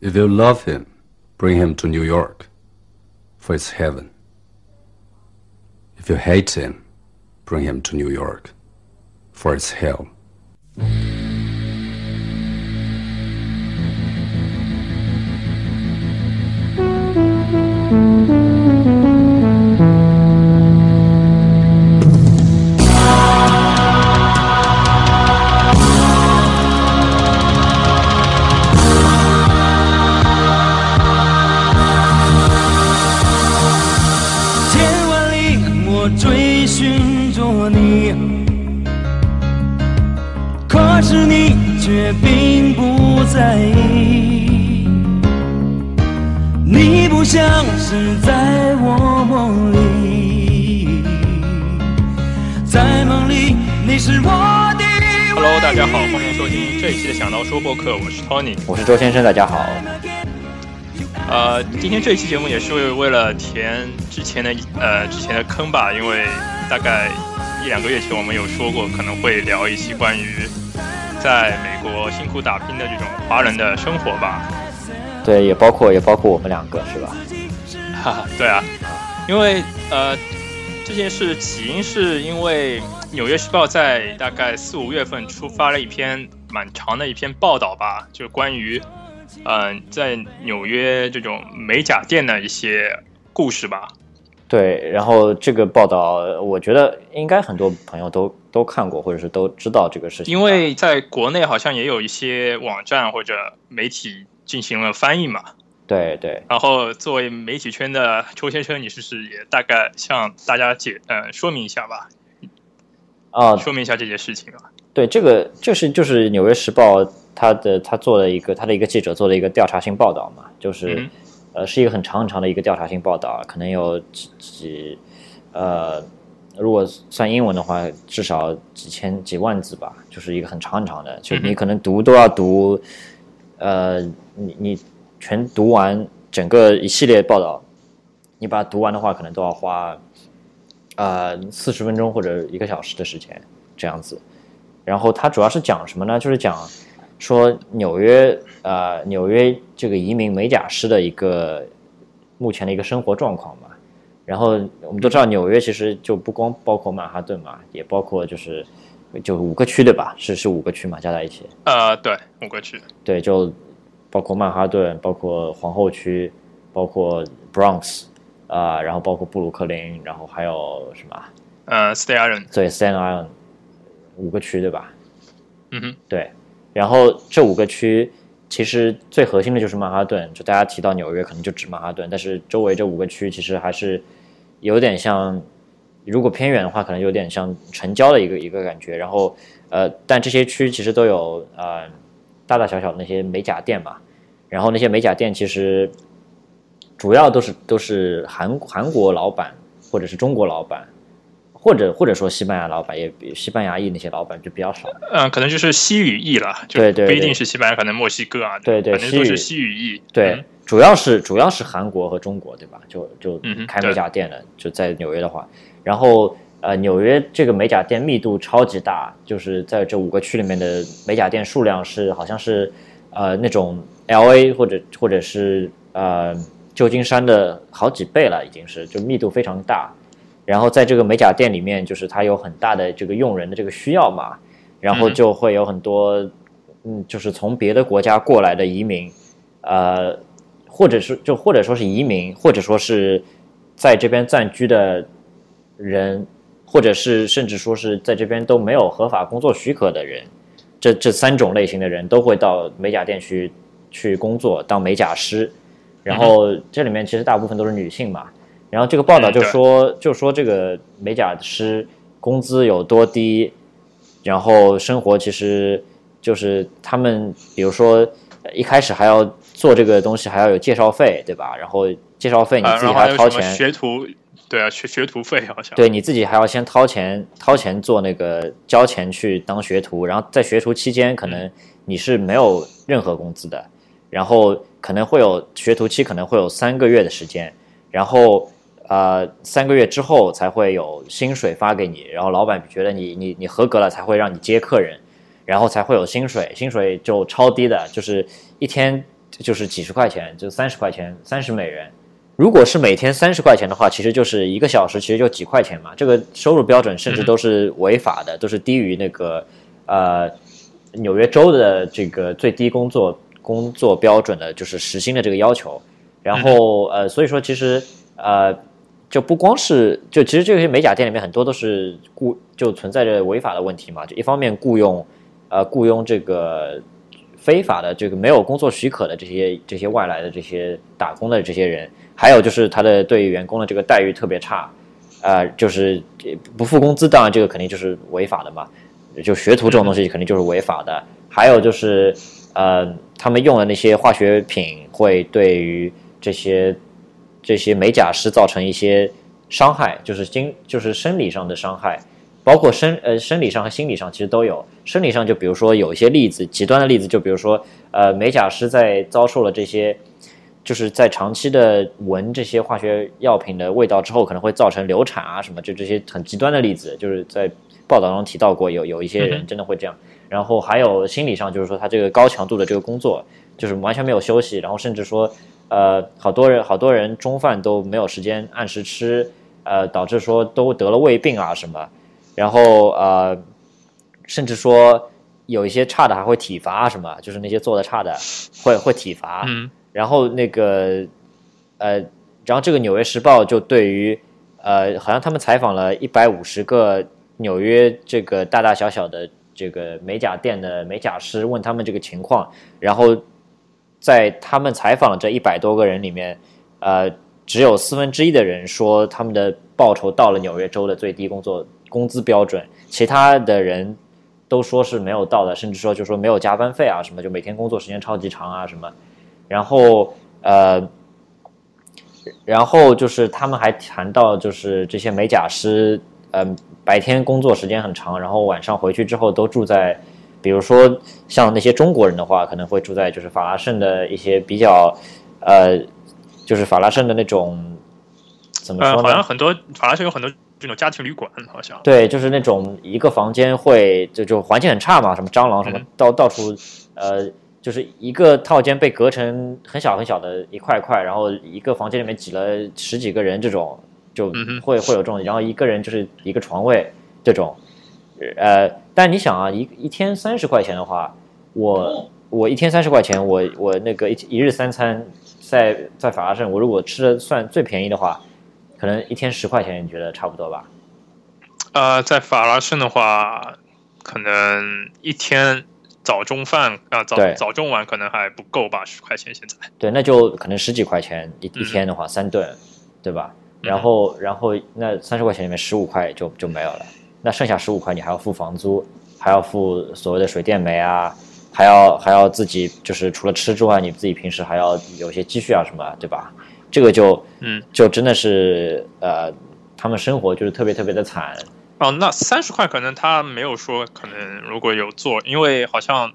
If you love him, bring him to New York, for it's heaven. If you hate him, bring him to New York, for it's hell. Tony。我是周先生，大家好。呃，今天这一期节目也是为为了填之前的呃之前的坑吧，因为大概一两个月前我们有说过可能会聊一期关于在美国辛苦打拼的这种华人的生活吧。对，也包括也包括我们两个，是吧？哈哈，对啊，因为呃这件事起因是因为《纽约时报》在大概四五月份出发了一篇蛮长的一篇报道吧，就是关于嗯、呃在纽约这种美甲店的一些故事吧。对，然后这个报道，我觉得应该很多朋友都都看过，或者是都知道这个事情。因为在国内好像也有一些网站或者媒体进行了翻译嘛。对对然后作为媒体圈的周先生，你是不是也大概向大家解呃说明一下吧？啊，说明一下这件事情啊。对，这个就是就是《纽约时报》他的他做了一个他的一个记者做了一个调查性报道嘛，就是、嗯呃是一个很长很长的一个调查性报道，可能有几几呃，如果算英文的话，至少几千几万字吧，就是一个很长很长的，就你可能读都要读，呃，你你全读完整个一系列报道，你把它读完的话，可能都要花呃四十分钟或者一个小时的时间这样子。然后它主要是讲什么呢？就是讲说纽约呃纽约这个移民美甲师的一个目前的一个生活状况嘛。然后我们都知道纽约其实就不光包括曼哈顿嘛，也包括就是就五个区对吧？是是五个区嘛，加在一起。呃，对，五个区。对，就包括曼哈顿，包括皇后区，包括 Bronx 啊、然后包括布鲁克林，然后还有什么啊？呃，Stay Island。对，Staten Island 五个区对吧？嗯哼，对，然后这五个区其实最核心的就是曼哈顿，就大家提到纽约可能就指曼哈顿，但是周围这五个区其实还是有点像，如果偏远的话，可能有点像城郊的一个一个感觉。然后呃，但这些区其实都有呃大大小小的那些美甲店嘛，然后那些美甲店其实主要都是都是韩韩国老板或者是中国老板。或者或者说西班牙老板也比西班牙裔那些老板就比较少，嗯、可能就是西语裔了，就对对不一定是西班牙，可能墨西哥啊，对对反正都是西西语裔。对，嗯主要是主要是韩国和中国，对吧？就就开美甲店的，就在纽约的话，然后呃，纽约这个美甲店密度超级大，就是在这五个区里面的美甲店数量是好像是呃那种 L A 或者或者是呃旧金山的好几倍了，已经是就密度非常大。然后在这个美甲店里面，就是它有很大的这个用人的这个需要嘛，然后嗯。就会有很多嗯，就是从别的国家过来的移民，呃，或者是就或者说是移民，或者说是在这边暂居的人，或者是甚至说是在这边都没有合法工作许可的人，这这三种类型的人都会到美甲店去去工作当美甲师，然后这里面其实大部分都是女性嘛，然后这个报道就说、就说这个美甲师工资有多低，然后生活其实就是他们比如说呃一开始还要做这个东西还要有介绍费，对吧？然后介绍费你啊，自己还要掏钱，学徒，对啊，学学徒费好像。对，你自己还要先掏钱，掏钱做那个交钱去当学徒，然后在学徒期间可能你是没有任何工资的，然后可能会有学徒期可能会有三个月的时间，然后呃三个月之后才会有薪水发给你，然后老板觉得你你你合格了才会让你接客人，然后才会有薪水，薪水就超低的，就是一天就是几十块钱，就三十块钱，三十美元。如果是每天三十块钱的话，其实就是一个小时，其实就几块钱嘛。这个收入标准甚至都是违法的，都是低于那个呃纽约州的这个最低工作工作标准的，就是时薪的这个要求。然后呃，所以说其实呃就不光是就其实这些美甲店里面很多都是雇就存在着违法的问题嘛。就一方面雇佣呃雇佣这个非法的这个没有工作许可的这些这些外来的这些打工的这些人。还有就是他的对员工的这个待遇特别差，呃，就是不付工资，当然这个肯定就是违法的嘛。就学徒这种东西肯定就是违法的。还有就是，呃，他们用的那些化学品会对于这些这些美甲师造成一些伤害，就是精就是生理上的伤害，包括生呃生理上和心理上其实都有。生理上就比如说有一些例子，极端的例子，就比如说呃美甲师在遭受了这些。就是在长期的闻这些化学药品的味道之后，可能会造成流产啊什么，就这些很极端的例子，就是在报道中提到过，有有一些人真的会这样。然后还有心理上，就是说他这个高强度的这个工作，就是完全没有休息，然后甚至说，呃，好多人好多人中饭都没有时间按时吃，呃，导致说都得了胃病啊什么。然后呃，甚至说有一些差的还会体罚啊什么，就是那些做的差的会会体罚。嗯然后那个，呃，然后这个《纽约时报》就对于，呃，好像他们采访了一百五十个纽约这个大大小小的这个美甲店的美甲师，问他们这个情况。然后在他们采访这一百多个人里面，呃，只有四分之一的人说他们的报酬到了纽约州的最低工作工资标准，其他的人都说是没有到的，甚至说就说没有加班费啊什么，就每天工作时间超级长啊什么。然后，呃，然后就是他们还谈到，就是这些美甲师，嗯，白天工作时间很长，然后晚上回去之后都住在，比如说像那些中国人的话，可能会住在就是法拉盛的一些比较，呃，就是法拉盛的那种，怎么说呢？好像很多法拉盛有很多这种家庭旅馆，好像对，就是那种一个房间会就就环境很差嘛，什么蟑螂什么到到处，呃。就是一个套间被隔成很小很小的一块块，然后一个房间里面挤了十几个人，这种就会会有这种，然后一个人就是一个床位这种，呃，但你想啊，一一天三十块钱的话，我我一天三十块钱，我我那个一一日三餐在在法拉盛，我如果吃的算最便宜的话，可能一天十块钱，你觉得差不多吧？呃，在法拉盛的话，可能一天。早中饭啊，早早中晚可能还不够吧，十块钱现在。对，那就可能十几块钱一一天的话，三顿，对吧？然后，然后那三十块钱里面十五块就就没有了，那剩下十五块你还要付房租，还要付所谓的水电煤啊，还要还要自己就是除了吃之外，你自己平时还要有些积蓄啊什么，对吧？这个就嗯，就真的是呃，他们生活就是特别特别的惨。哦，那三十块可能他没有说，可能如果有做，因为好像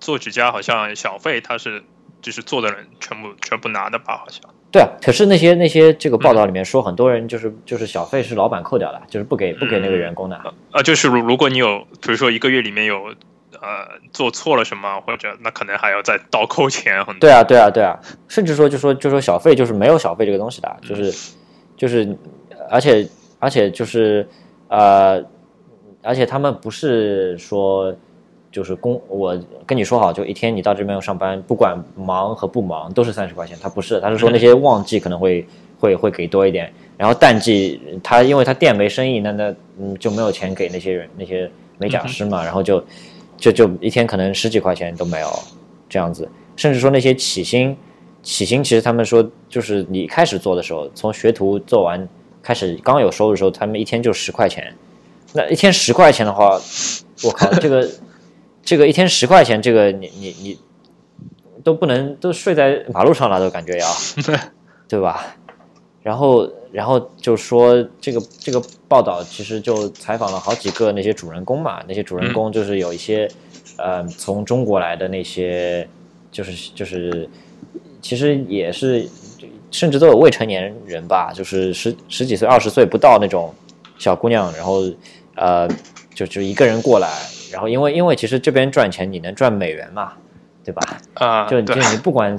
做指甲好像小费他是就是做的人全部全部拿的吧，好像。对啊，可是那些那些这个报道里面说，很多人就是就是小费是老板扣掉的，就是不给不给那个员工的。啊，就是如如果你有，比如说一个月里面有呃做错了什么，或者那可能还要再倒扣钱很多。对啊，对啊，对啊，甚至说就说就说小费就是没有小费这个东西的，就是就是而且而且就是。呃，而且他们不是说，就是工，我跟你说好，就一天你到这边上班，不管忙和不忙都是三十块钱。他不是，他是说那些旺季可能会会会给多一点，然后淡季他因为他店没生意，那那嗯就没有钱给那些人那些美甲师嘛，然后就就就一天可能十几块钱都没有这样子，甚至说那些起薪起薪，其实他们说就是你开始做的时候，从学徒做完。开始刚有收入的时候，他们一天就十块钱。那一天十块钱的话，我靠，这个这个一天十块钱，这个你你你都不能都睡在马路上了，都感觉要，对吧？然后然后就说这个这个报道其实就采访了好几个那些主人公嘛，那些主人公就是有一些呃从中国来的那些，就是就是其实也是。甚至都有未成年人吧，就是十十几岁、二十岁不到那种小姑娘，然后呃，就就一个人过来，然后因为因为其实这边赚钱你能赚美元嘛，对吧？啊，就就你不管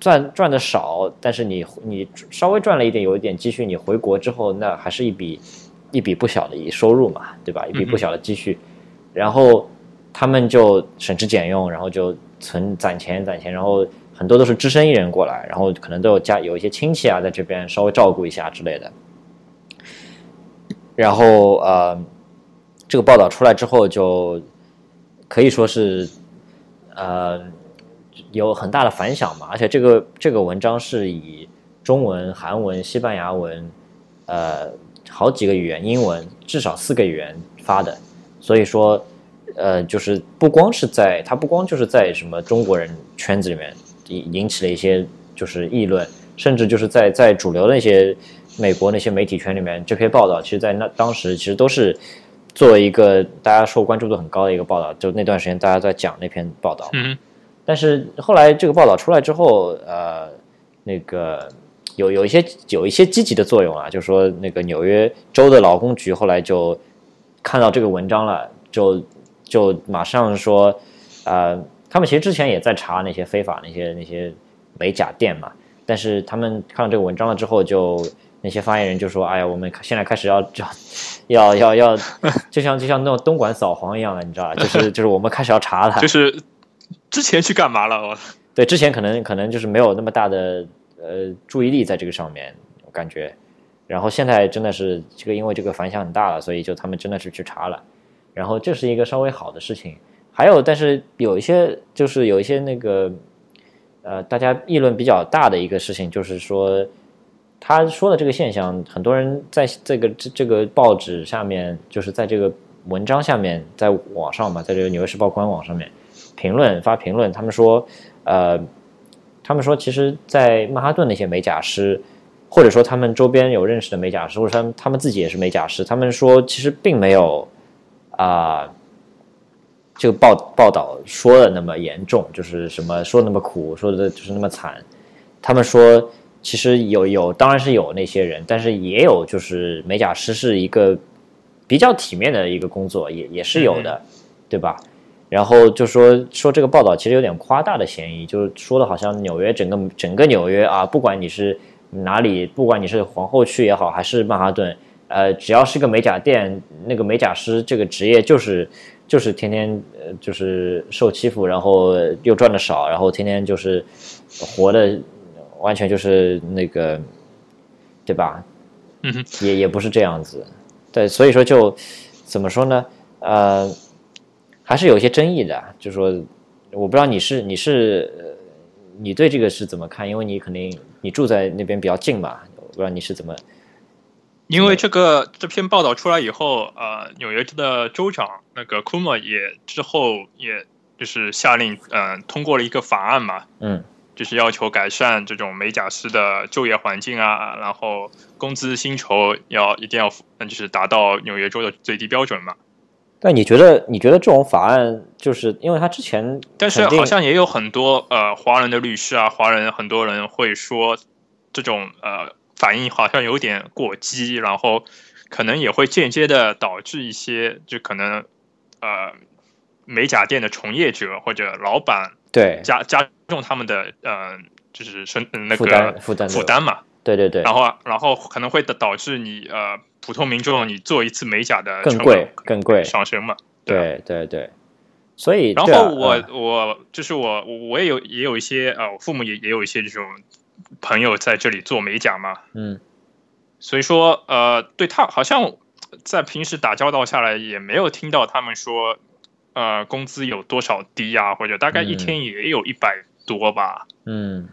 赚赚的少，但是你你稍微赚了一点，有一点积蓄，你回国之后，那还是一笔一笔不小的一收入嘛，对吧？一笔不小的积蓄，然后他们就省吃俭用，然后就存攒钱攒钱，然后很多都是只身一人过来，然后可能都有家有一些亲戚啊在这边稍微照顾一下之类的。然后呃，这个报道出来之后，就可以说是呃有很大的反响嘛，而且这个这个文章是以中文、韩文、西班牙文，呃好几个语言，英文至少四个语言发的，所以说呃就是不光是在它不光就是在什么中国人圈子里面引引起了一些就是议论，甚至就是在在主流那些美国那些媒体圈里面，这篇报道其实在那当时其实都是作为一个大家受关注度很高的一个报道，就那段时间大家在讲那篇报道。嗯但是后来这个报道出来之后，呃，那个有有一些有一些积极的作用啊，就是说那个纽约州的劳工局后来就看到这个文章了，就就马上说，呃，他们其实之前也在查那些非法那些那些美甲店嘛，但是他们看到这个文章了之后就。那些发言人就说：“哎呀，我们现在开始要要要要要，就像就像那种东莞扫黄一样的，你知道吧？就是就是我们开始要查他。就是之前去干嘛了？对，之前可能可能就是没有那么大的呃注意力在这个上面，我感觉。然后现在真的是这个，因为这个反响很大了，所以就他们真的是去查了。然后这是一个稍微好的事情。还有，但是有一些就是有一些那个呃，大家议论比较大的一个事情，就是说他说的这个现象，很多人在这个这这个报纸下面，就是在这个文章下面，在网上嘛，在这个《纽约时报》官网上面。评论发评论，他们说，呃，他们说，其实，在曼哈顿那些美甲师，或者说他们周边有认识的美甲师，或者他们他们自己也是美甲师，他们说，其实并没有啊、这个报报道说的那么严重，就是什么说那么苦，说的就是那么惨。他们说，其实有有，当然是有那些人，但是也有就是美甲师是一个比较体面的一个工作，也也是有的，对吧？然后就说说这个报道其实有点夸大的嫌疑，就是说的好像纽约整个整个纽约啊，不管你是哪里，不管你是皇后区也好，还是曼哈顿，呃，只要是个美甲店，那个美甲师这个职业就是就是天天呃就是受欺负，然后又赚的少，然后天天就是活的完全就是那个，对吧？嗯哼，也也不是这样子，对，所以说就怎么说呢？呃，还是有一些争议的，就说我不知道你是你是呃你对这个是怎么看？因为你肯定你住在那边比较近嘛，我不知道你是怎么因为这个这篇报道出来以后，呃，纽约的州长那个库莫也之后也就是下令，呃，通过了一个法案嘛，嗯就是要求改善这种美甲师的就业环境啊，然后工资薪酬要一定要嗯就是达到纽约州的最低标准嘛。但你觉得你觉得这种法案就是因为他之前但是好像也有很多呃华人的律师啊，华人很多人会说这种呃反应好像有点过激，然后可能也会间接的导致一些就可能呃美甲店的从业者或者老板对加加重他们的呃就是生呃那负担个负担负担嘛，对对对。然后然后可能会导导致你呃普通民众你做一次美甲的成更贵本更贵上升嘛。对对对，所以然后我、嗯。我就是我我我也有也有一些呃，我父母也也有一些这种朋友在这里做美甲嘛，嗯。所以说呃，对他好像在平时打交道下来也没有听到他们说呃工资有多少低啊，或者大概一嗯。天也有一百多吧，嗯。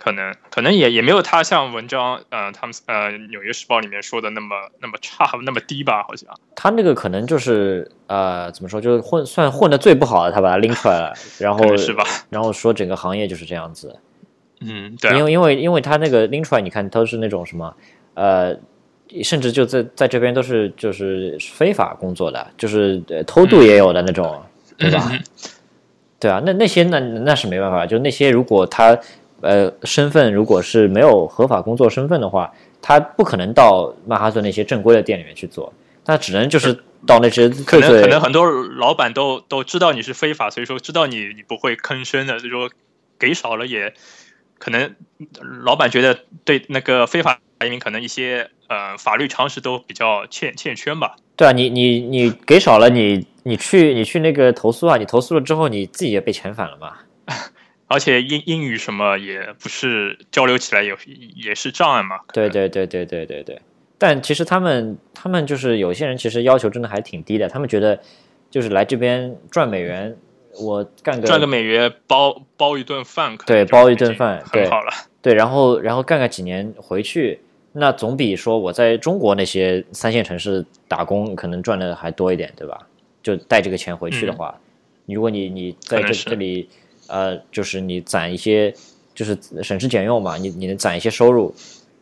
可能可能也也没有他像文章呃他们呃《纽约时报》里面说的那么那么差那么低吧，好像。他那个可能就是呃，怎么说，就是混算混的最不好的，他把它拎出来了，然后是吧？然后说整个行业就是这样子，嗯，对、啊，因为因为因为他那个拎出来，你看都是那种什么呃，甚至就在在这边都是就是非法工作的，就是、呃、偷渡也有的那种，对吧？嗯对啊，那那些那那是没办法，就那些如果他呃身份如果是没有合法工作身份的话，他不可能到曼哈顿那些正规的店里面去做，他只能就是到那些可能可能很多老板都都知道你是非法，所以说知道你你不会吭声的，所以说给少了也可能老板觉得对那个非法移民可能一些呃法律常识都比较欠欠缺吧。对啊，你你你给少了，你你去你去那个投诉啊，你投诉了之后，你自己也被遣返了嘛。而且英英语什么也不是交流起来也也是障碍嘛。对对对对对对对。但其实他们他们就是有些人其实要求真的还挺低的，他们觉得就是来这边赚美元，我干个赚个美元包包一顿饭，对包一顿饭对很好了。对，然后然后干个几年回去，那总比说我在中国那些三线城市打工可能赚的还多一点，对吧？就带这个钱回去的话，如果你你在这这里呃，就是你攒一些，就是省吃俭用嘛，你你能攒一些收入，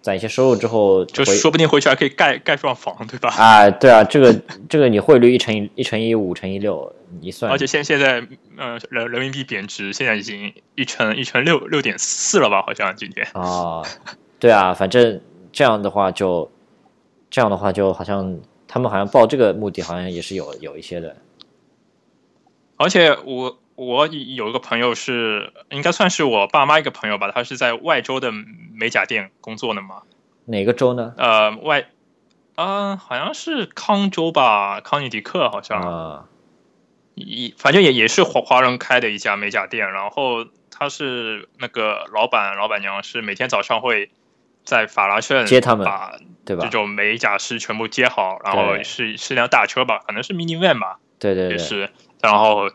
攒一些收入之后就说不定回去还可以盖盖幢房，对吧？啊，对啊，这个这个你汇率一乘以一乘以五乘以六，你算，而且现现在呃人人民币贬值，现在已经一乘一乘六六点四了吧？好像今天。啊，对啊，反正这样的话就这样的话就好像他们好像报这个目的好像也是有有一些的，而且我我有一个朋友是应该算是我爸妈一个朋友吧，他是在外州的美甲店工作的嘛。哪个州呢？呃，外啊、好像是康州吧，康尼迪克好像。啊，一反正也也是华华人开的一家美甲店，然后他是那个老板老板娘是每天早上会在法拉盛接他们把对吧这？种美甲师全部接好，然后是是辆大车吧，可能是 mini van 吧，对对对，也是，然后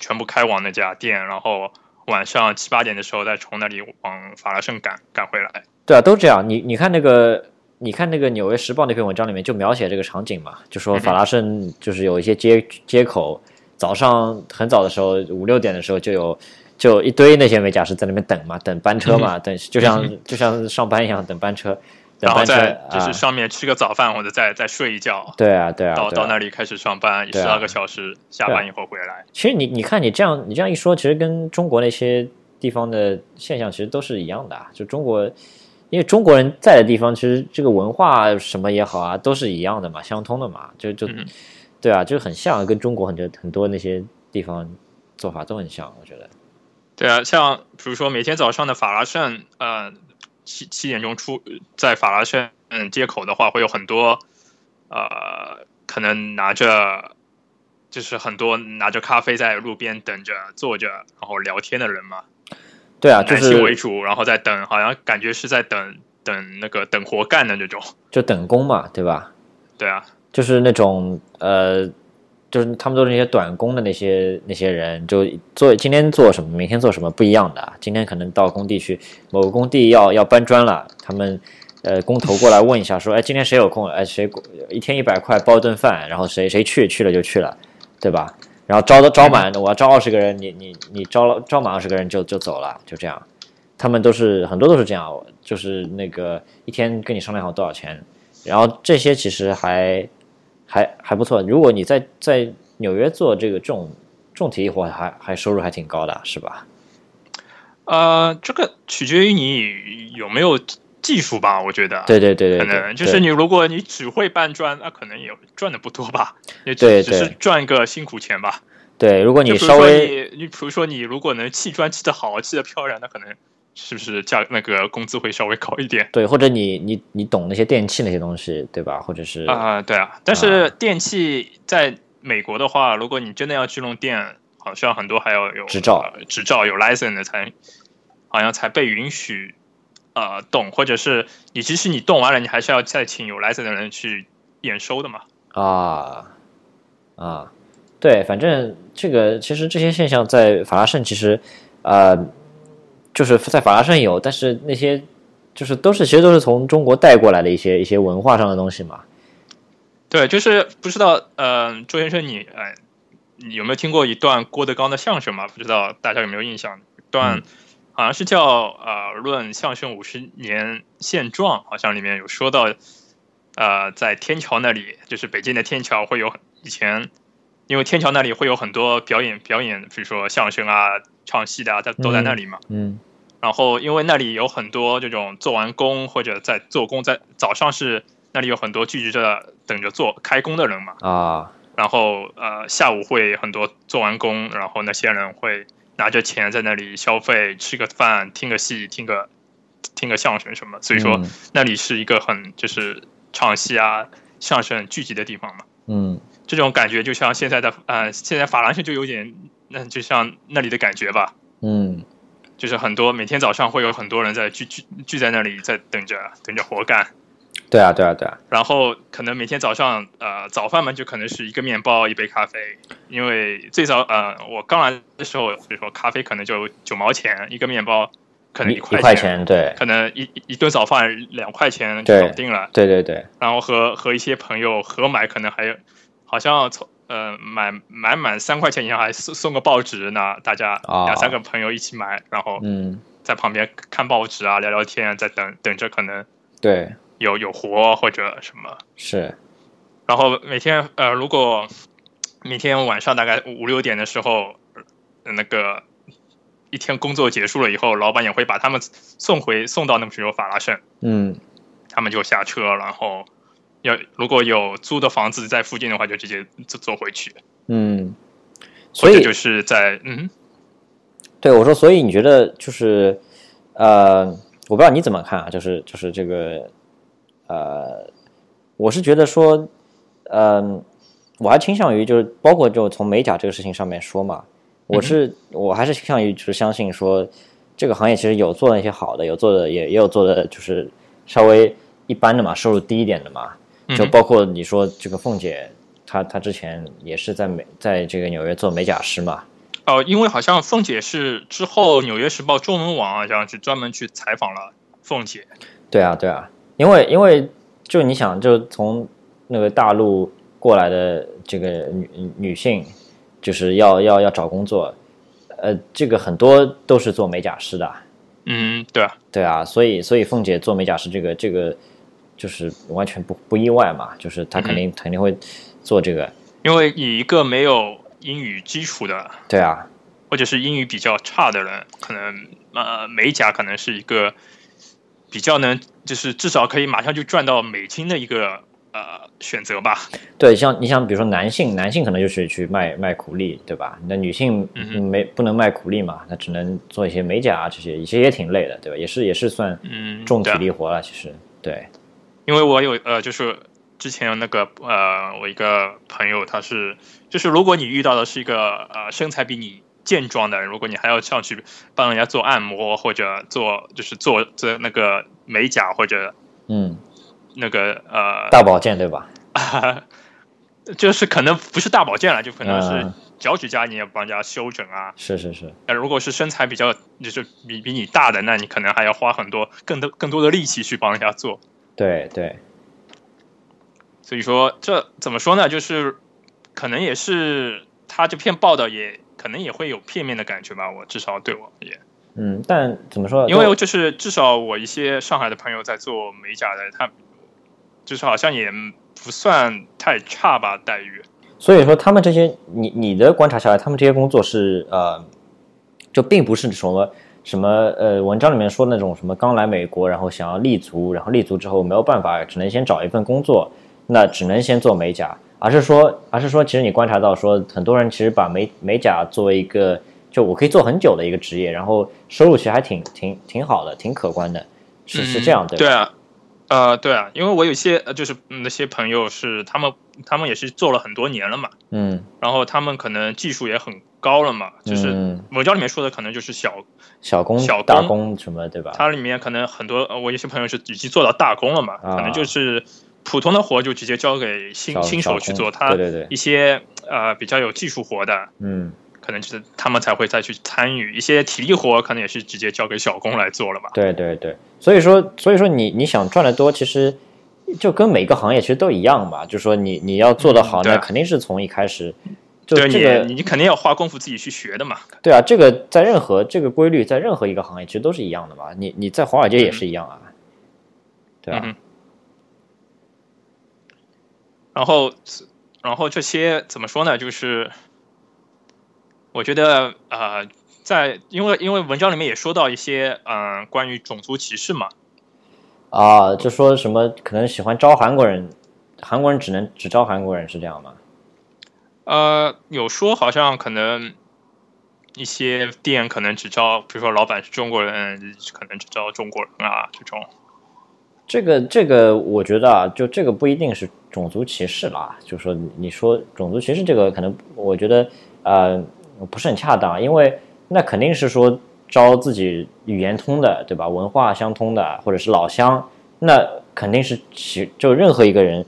全部开往那家店，然后晚上七八点的时候再从那里往法拉盛赶赶回来。对啊，都这样。你你看那个，你看那个《纽约时报》那篇文章里面就描写这个场景嘛，就说法拉盛就是有一些街街口，早上很早的时候，五六点的时候就有就一堆那些美甲师在那边等嘛，等班车嘛，等就像就像上班一样等班车，等然后班车再就啊是，上面吃个早饭或者再再睡一觉，对啊对啊，到啊到那里开始上班，十二个小时，下班以后回来。其实你你看你这样你这样一说，其实跟中国那些地方的现象其实都是一样的啊。就中国，因为中国人在的地方，其实这个文化什么也好啊，都是一样的嘛，相通的嘛。就就、嗯对啊，就很像，跟中国很多很多那些地方做法都很像，我觉得。对啊，像比如说每天早上的法拉盛，呃，七七点钟出在法拉盛嗯街口的话，会有很多呃，可能拿着就是很多拿着咖啡在路边等着坐着，然后聊天的人嘛，对啊，就男性为主，然后在等，好像感觉是在等等那个等活干的那种。就等工嘛，对吧？对啊，就是那种呃，就是他们都是那些短工的那些那些人，就做今天做什么，明天做什么不一样的。今天可能到工地去，某个工地要要搬砖了，他们呃工头过来问一下，说，哎，今天谁有空？哎，谁一天一百块包顿饭，然后谁谁去去了就去了，对吧？然后招的招满，我要招二十个人，你你你招了招满二十个人就就走了，就这样。他们都是很多都是这样，就是那个一天跟你商量好多少钱，然后这些其实还还还不错。如果你在在纽约做这个这种重体力活还，还收入还挺高的，是吧？呃，这个取决于你有没有技术吧，我觉得。对对对对可对，能就是你，如果你只会搬砖，那可能也赚的不多吧，也对只只是对赚个辛苦钱吧。对，如果你稍微你，你比如说你如果能砌砖砌的好，砌的漂亮，那可能是不是价那个工资会稍微高一点对，或者你你你懂那些电器那些东西，对吧？或者是啊、对啊，但是电器在美国的话，如果你真的要去弄电，好像很多还要有执照呃执照有 license 的才，好像才被允许呃动，或者是你即使你动完了，你还是要再请有 license 的人去验收的嘛。啊啊，对，反正这个其实这些现象在法拉盛其实呃，就是在法拉盛有，但是那些就是都是其实都是从中国带过来的一些一些文化上的东西嘛。对，就是不知道，呃，周先生你，哎、你有没有听过一段郭德纲的相声嘛？不知道大家有没有印象？一段、嗯好像是叫呃《论相声五十年现状》，好像里面有说到，呃，在天桥那里，就是北京的天桥会有以前，因为天桥那里会有很多表演表演，比如说相声啊、唱戏的啊，都都在那里嘛。嗯然后因为那里有很多这种做完工或者在做工，在早上是那里有很多聚集着等着做开工的人嘛。啊，然后呃下午会很多做完工，然后那些人会拿着钱在那里消费，吃个饭，听个戏，听个听个相声什么。所以说、嗯那里是一个很就是唱戏啊、相声聚集的地方嘛。嗯这种感觉就像现在的呃，现在法兰克就有点，那就像那里的感觉吧。嗯。就是很多每天早上会有很多人在聚聚聚在那里，在等着等着活干。对啊对啊对啊，然后可能每天早上呃早饭嘛，就可能是一个面包一杯咖啡，因为最早呃我刚来的时候，比如说咖啡可能就九毛钱一个面包，可能一块块钱，对。可能一一一顿早饭两块钱就搞定了。对对对，然后和和一些朋友合买，可能还有好像从呃买买满三块钱以上还送送个报纸呢，大家哦两三个朋友一起买，然后嗯。在旁边看报纸啊，聊聊天，在等等着可能对有有活或者什么。是，然后每天呃，如果每天晚上大概五六点的时候，呃那个一天工作结束了以后，老板也会把他们送回送到那个比如法拉盛，嗯。他们就下车，然后要如果有租的房子在附近的话，就直接坐坐回去，嗯，所以就是在嗯。对我说，所以你觉得就是呃，我不知道你怎么看啊，就是就是这个呃，我是觉得说，嗯、我还倾向于就是包括就从美甲这个事情上面说嘛，我是、我还是倾向于就是相信说，这个行业其实有做那些好的，有做的也也有做的就是稍微一般的嘛，收入低一点的嘛，就嗯包括你说这个凤姐，她她之前也是在美在这个纽约做美甲师嘛，哦，因为好像凤姐是之后《纽约时报》中文网好像是专门去采访了凤姐，对啊，对啊，因为因为就你想，就从那个大陆过来的这个女女性，就是要要要找工作，呃，这个很多都是做美甲师的，嗯，对啊，对啊，所以所以凤姐做美甲师这个这个就是完全不不意外嘛，就是他肯定、肯定会做这个，因为以一个没有英语基础的对啊，或者是英语比较差的人，可能呃美甲可能是一个比较能，就是至少可以马上就赚到美金的一个呃选择吧。对，像你像，比如说男性，男性可能就是去卖卖苦力，对吧？那女性嗯没不能卖苦力嘛，那只能做一些美甲啊这些，其实也挺累的，对吧？也是也是算嗯，重体力活了，其实对，因为我有呃，就是之前有那个呃，我一个朋友，他是就是如果你遇到的是一个呃身材比你健壮的人，如果你还要上去帮人家做按摩或者做就是做做那个美甲或者嗯，那个呃，大保健对吧？就是可能不是大保健了，就可能是嗯脚趾甲你也帮人家修整啊。是是是，那如果是身材比较就是比比你大的，那你可能还要花很多更多更多的力气去帮人家做。对对，所以说这怎么说呢？就是可能也是他这篇报道也可能也会有片面的感觉吧。我至少对我而言，嗯，但怎么说？因为就是至少我一些上海的朋友在做美甲的，他就是好像也不算太差吧待遇。所以说他们这些，你你的观察下来，他们这些工作是呃，就并不是什么什么呃文章里面说那种什么刚来美国，然后想要立足，然后立足之后没有办法，只能先找一份工作，那只能先做美甲，而是说而是说，其实你观察到说，很多人其实把美美甲作为一个就我可以做很久的一个职业，然后收入其实还挺挺挺好的，挺可观的，是是这样对吧？嗯对啊，呃，对啊，因为我有一些呃，就是嗯那些朋友是他们他们也是做了很多年了嘛，嗯然后他们可能技术也很高了嘛，就是嗯文章里面说的可能就是小小工小工大工什么对吧？它里面可能很多，呃我有些朋友是已经做到大工了嘛，啊可能就是普通的活就直接交给新新手去做，他对对对一些呃比较有技术活的，嗯。可能就是他们才会再去参与一些体力活，可能也是直接交给小工来做了吧。对对对，所以说所以说你你想赚的多，其实就跟每个行业其实都一样吧。就说你你要做得好，嗯啊那肯定是从一开始就这个你，你肯定要花功夫自己去学的嘛。对啊，这个在任何这个规律在任何一个行业其实都是一样的嘛。你你在华尔街也是一样啊，对啊，嗯然后，然后这些怎么说呢？就是我觉得呃，在因为因为文章里面也说到一些嗯、呃关于种族歧视嘛，啊，就说什么可能喜欢招韩国人，韩国人只能只招韩国人是这样吗？呃，有说好像可能一些店可能只招，比如说老板是中国人，可能只招中国人啊这种。这个这个，我觉得啊，就这个不一定是种族歧视啦。就说你说种族歧视这个，可能我觉得呃不是很恰当，因为那肯定是说招自己语言通的，对吧？文化相通的，或者是老乡，那肯定是喜就任何一个人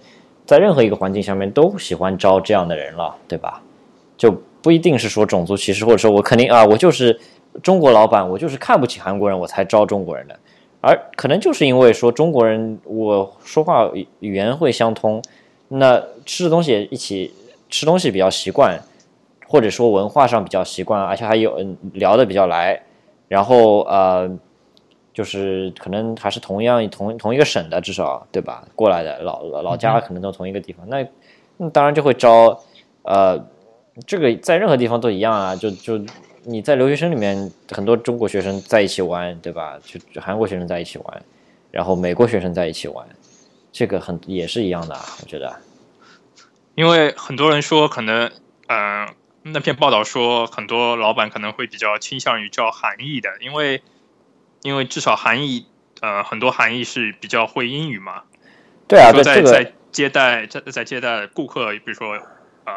在任何一个环境下面都喜欢招这样的人了，对吧？就不一定是说种族歧视，或者说我肯定啊，我就是中国老板，我就是看不起韩国人，我才招中国人的。而可能就是因为说中国人我说话语言会相通，那吃的东西一起吃东西比较习惯，或者说文化上比较习惯，而且还有嗯聊得比较来，然后呃就是可能还是同样同同一个省的，至少对吧？过来的老老家可能都同一个地方，那那当然就会招呃这个在任何地方都一样啊，就就。你在留学生里面，很多中国学生在一起玩，对吧？就韩国学生在一起玩，然后美国学生在一起玩，这个很也是一样的，我觉得。因为很多人说，可能，嗯，那篇报道说，很多老板可能会比较倾向于招韩裔的，因为，因为至少韩裔，呃，很多韩裔是比较会英语嘛。对啊，说在这个在接待在在接待顾客，比如说。呃，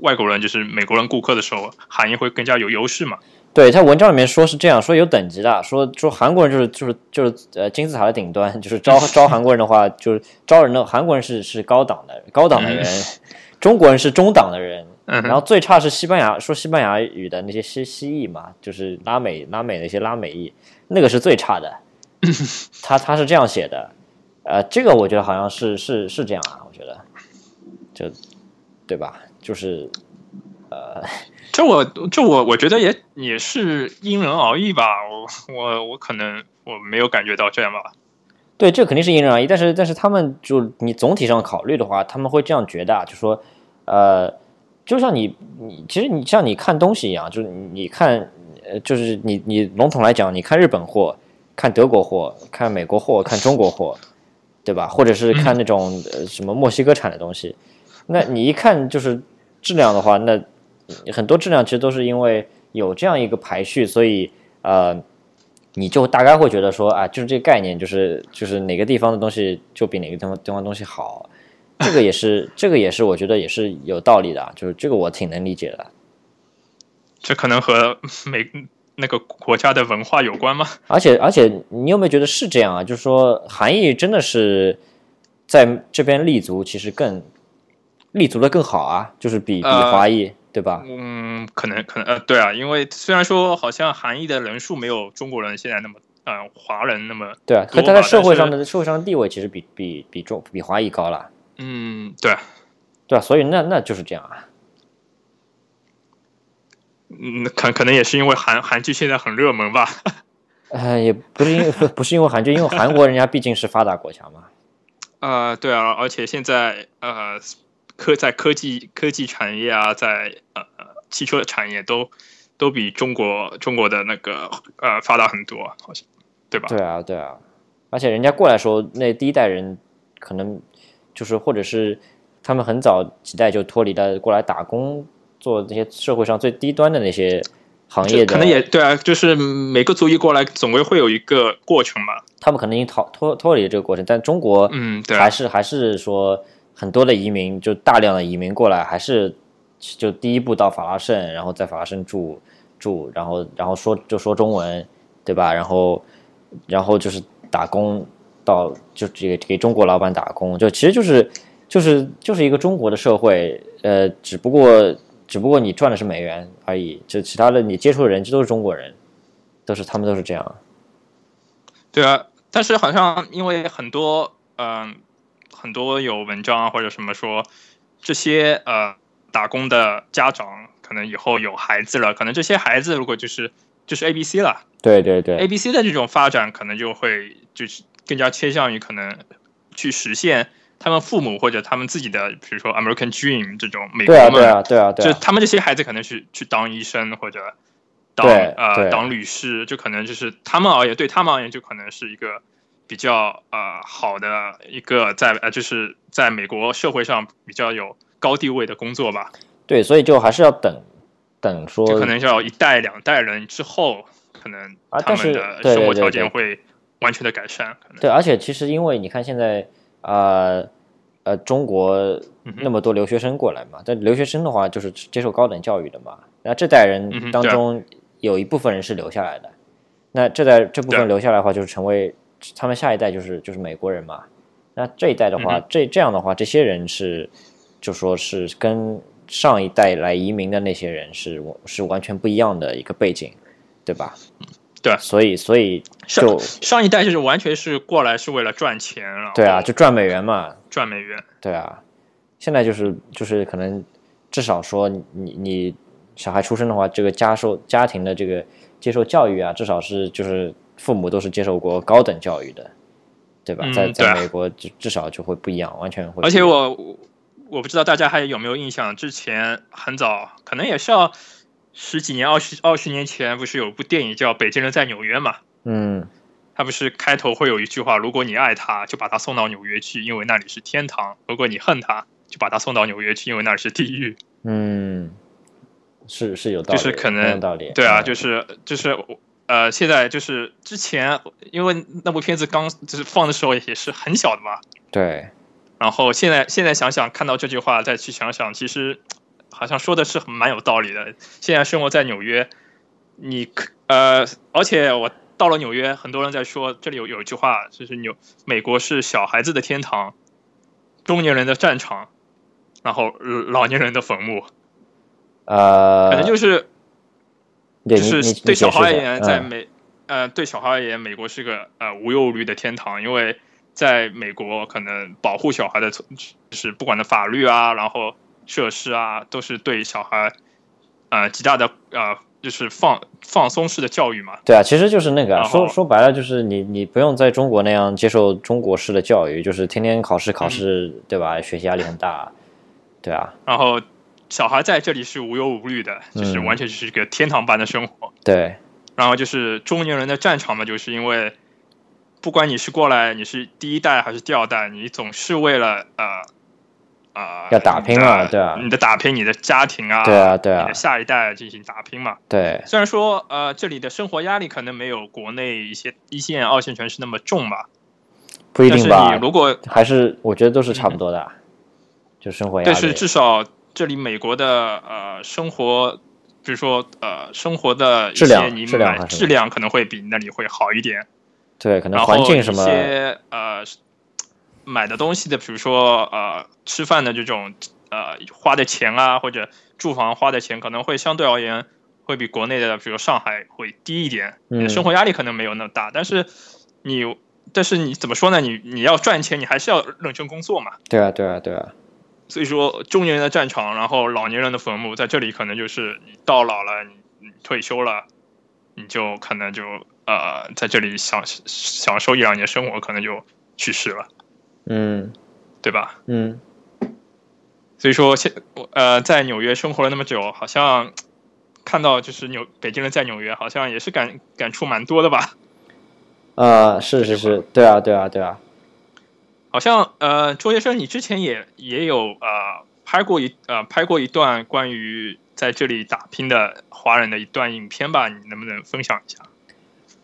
外国人就是美国人顾客的时候，韩裔会更加有优势嘛？对他文章里面说是这样说，有等级的，说说韩国人就是就是就是呃金字塔的顶端，就是招 招韩国人的话，就是招人的韩国人是是高档的高档的人，中国人是中档的人，然后最差是西班牙说西班牙语的那些西西裔嘛，就是拉美拉美那些拉美裔，那个是最差的，他他是这样写的，呃，这个我觉得好像是是是这样啊，我觉得就对吧？就是，呃，这我这我我觉得也也是因人而异吧。我我我可能我没有感觉到这样吧。对，这肯定是因人而异。但是但是他们就你总体上考虑的话，他们会这样觉得，就说，呃，就像你你其实你像你看东西一样，就是你看，呃，就是你你笼统来讲，你看日本货，看德国货，看美国货，看中国货，对吧？或者是看那种呃什么墨西哥产的东西，那你一看就是。质量的话，那很多质量其实都是因为有这样一个排序，所以呃，你就大概会觉得说啊，就是这个概念，就是就是哪个地方的东西就比哪个地方地方东西好，这个也是这个也是我觉得也是有道理的，就是这个我挺能理解的。这可能和美那个国家的文化有关吗？而 且而且，你有没有觉得是这样啊？就是说，韩裔真的是在这边立足，其实更。立足的更好啊，就是比比华裔，对吧？嗯，可能可能呃，对啊，因为虽然说好像韩裔的人数没有中国人现在那么，呃，华人那么对啊，可他在社会上的社会上的地位其实比比比中比华裔高了。嗯，对，对啊，所以那那就是这样啊。嗯，可可能也是因为韩韩剧现在很热门吧？呃，也不是因为不是因为韩剧，因为韩国人家毕竟是发达国家嘛。呃，对啊，而且现在呃。科在科技科技产业啊，在呃汽车产业都都比中国中国的那个呃发达很多，好像对吧？对啊，对啊，而且人家过来说，那第一代人可能就是或者是他们很早几代就脱离了过来打工，做这些社会上最低端的那些行业的，可能也对啊，就是每个族裔过来总归会有一个过程嘛。他们可能已经逃脱脱离了这个过程，但中国嗯，对，还是还是说。很多的移民就大量的移民过来，还是就第一步到法拉盛，然后在法拉盛住住，然后然后说就说中文，对吧？然后然后就是打工到就这个给中国老板打工，就其实就是就是就是一个中国的社会，呃，只不过只不过你赚的是美元而已，就其他的你接触的人这都是中国人，都是他们都是这样。对啊，但是好像因为很多嗯。很多有文章啊或者什么说，这些呃打工的家长可能以后有孩子了，可能这些孩子如果就是就是 A B C 了，对对对，A B C 的这种发展可能就会就是更加倾向于可能去实现他们父母或者他们自己的，比如说 American Dream 这种美国梦，对啊对啊对啊，就他们这些孩子可能去去当医生或者当呃当律师，就可能就是他们而言对他们而言就可能是一个。比较呃好的一个在呃就是在美国社会上比较有高地位的工作吧，对，所以就还是要等等说，就可能要一代两代人之后，可能他们的生活条对件会完全的改善。对，而且其实因为你看现在呃呃中国那么多留学生过来嘛，但留学生的话就是接受高等教育的嘛，那这代嗯人当中有一部分人是留下来的，那这代这部分留下来的话，就是成为他们下一代就是就是美国人嘛，那这一代的话，嗯这这样的话，这些人是就说是跟上一代来移民的那些人是是完全不一样的一个背景，对吧？对所以所以上就上一代就是完全是过来是为了赚钱，了对啊，就赚美元嘛，赚美元。对啊，现在就是就是可能至少说你你小孩出生的话，这个家受家庭的这个接受教育啊，至少是就是父母都是接受过高等教育的，对吧？嗯在在美国至至少就会不一样，完全会。而且我我不知道大家还有没有印象，之前很早，可能也是要十几年、二十二十年前，不是有部电影叫《北京人在纽约》嘛？嗯他不是开头会有一句话：如果你爱他，就把他送到纽约去，因为那里是天堂；如果你恨他，就把他送到纽约去，因为那里是地狱。嗯，是是有道理，就是可能道理。对啊，嗯就是就是呃，现在就是之前因为那部片子刚就是放的时候也是很小的嘛，对，然后现在现在想想，看到这句话再去想想，其实好像说的是很蛮有道理的。现在生活在纽约，你可呃，而且我到了纽约，很多人在说这里有有一句话，就是纽美国是小孩子的天堂，中年人的战场，然后呃老年人的坟墓，呃，可能就是就是对小孩而言，在嗯美呃对小孩而言，美国是个呃无忧无虑的天堂，因为在美国可能保护小孩的措就是不管的法律啊，然后设施啊，都是对小孩呃极大的呃就是放放松式的教育嘛。对啊，其实就是那个啊、说说白了，就是你你不用在中国那样接受中国式的教育，就是天天考试考试，嗯对吧？学习压力很大，对啊，然后小孩在这里是无忧无虑的，就是嗯完全就是一个天堂般的生活。对，然后就是中年人的战场嘛，就是因为不管你是过来你是第一代还是第二代，你总是为了呃呃要打拼啊对啊你的打拼，你的家庭啊，对啊对啊你的下一代进行打拼嘛。对，虽然说呃这里的生活压力可能没有国内一些一线二线城市那么重吧，不一定吧你，如果还是我觉得都是差不多的啊，就生活压力。但是至少这里美国的呃生活，比如说呃生活的一质量些你买质量可能会比那里会好一点。对，可能环境什么一，些呃买的东西的，比如说呃吃饭的这种呃花的钱啊，或者住房花的钱，可能会相对而言会比国内的，比如上海会低一点，你的嗯生活压力可能没有那么大，但是你但是你怎么说呢？你你要赚钱，你还是要认真工作嘛。对啊，对啊，对啊，所以说，中年人的战场，然后老年人的坟墓，在这里可能就是你到老了，你你退休了，你就可能就呃在这里享享受一两年生活，可能就去世了，嗯对吧？嗯，所以说现呃在纽约生活了那么久，好像看到就是纽北京人在纽约，好像也是感感触蛮多的吧？啊，是是是，对啊，对啊，对啊，好像呃，周先生，你之前也也有呃拍过一呃拍过一段关于在这里打拼的华人的一段影片吧？你能不能分享一下？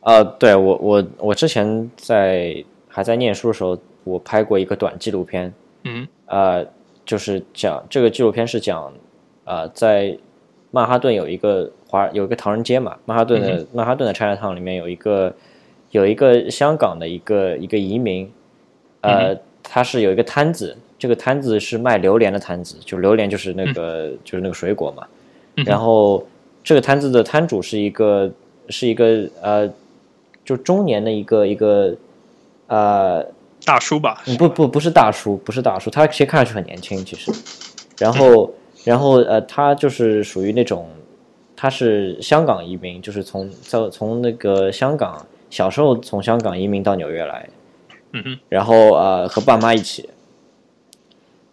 呃，对我我我之前在还在念书的时候，我拍过一个短纪录片，嗯。呃，就是讲这个纪录片是讲，呃，在曼哈顿有一个华有一个唐人街嘛，曼哈顿的、曼哈顿的 Chinatown 里面有一个有一个香港的一个一个移民，呃，他是有一个摊子，这个摊子是卖榴莲的摊子，就榴莲就是那个、就是那个水果嘛，然后这个摊子的摊主是一个是一个呃，就中年的一个一个呃大叔吧？不不不是大叔，不是大叔，他其实看上去很年轻，其实。然后然后呃，他就是属于那种，他是香港移民，就是从从从那个香港小时候从香港移民到纽约来，嗯哼，然后呃和爸妈一起，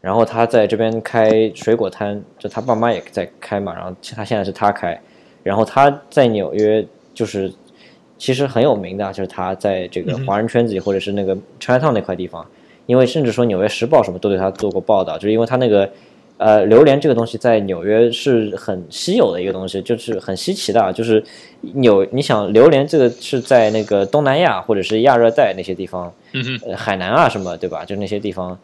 然后他在这边开水果摊，就他爸妈也在开嘛，然后他现在是他开，然后他在纽约就是其实很有名的，就是他在这个华人圈子里，或者是那个 Chinatown 那块地方，因为甚至说《纽约时报》什么都对他做过报道，就是因为他那个呃榴莲这个东西在纽约是很稀有的一个东西，就是很稀奇的啊，就是纽你想榴莲这个是在那个东南亚或者是亚热带那些地方，海南啊什么对吧？就那些地方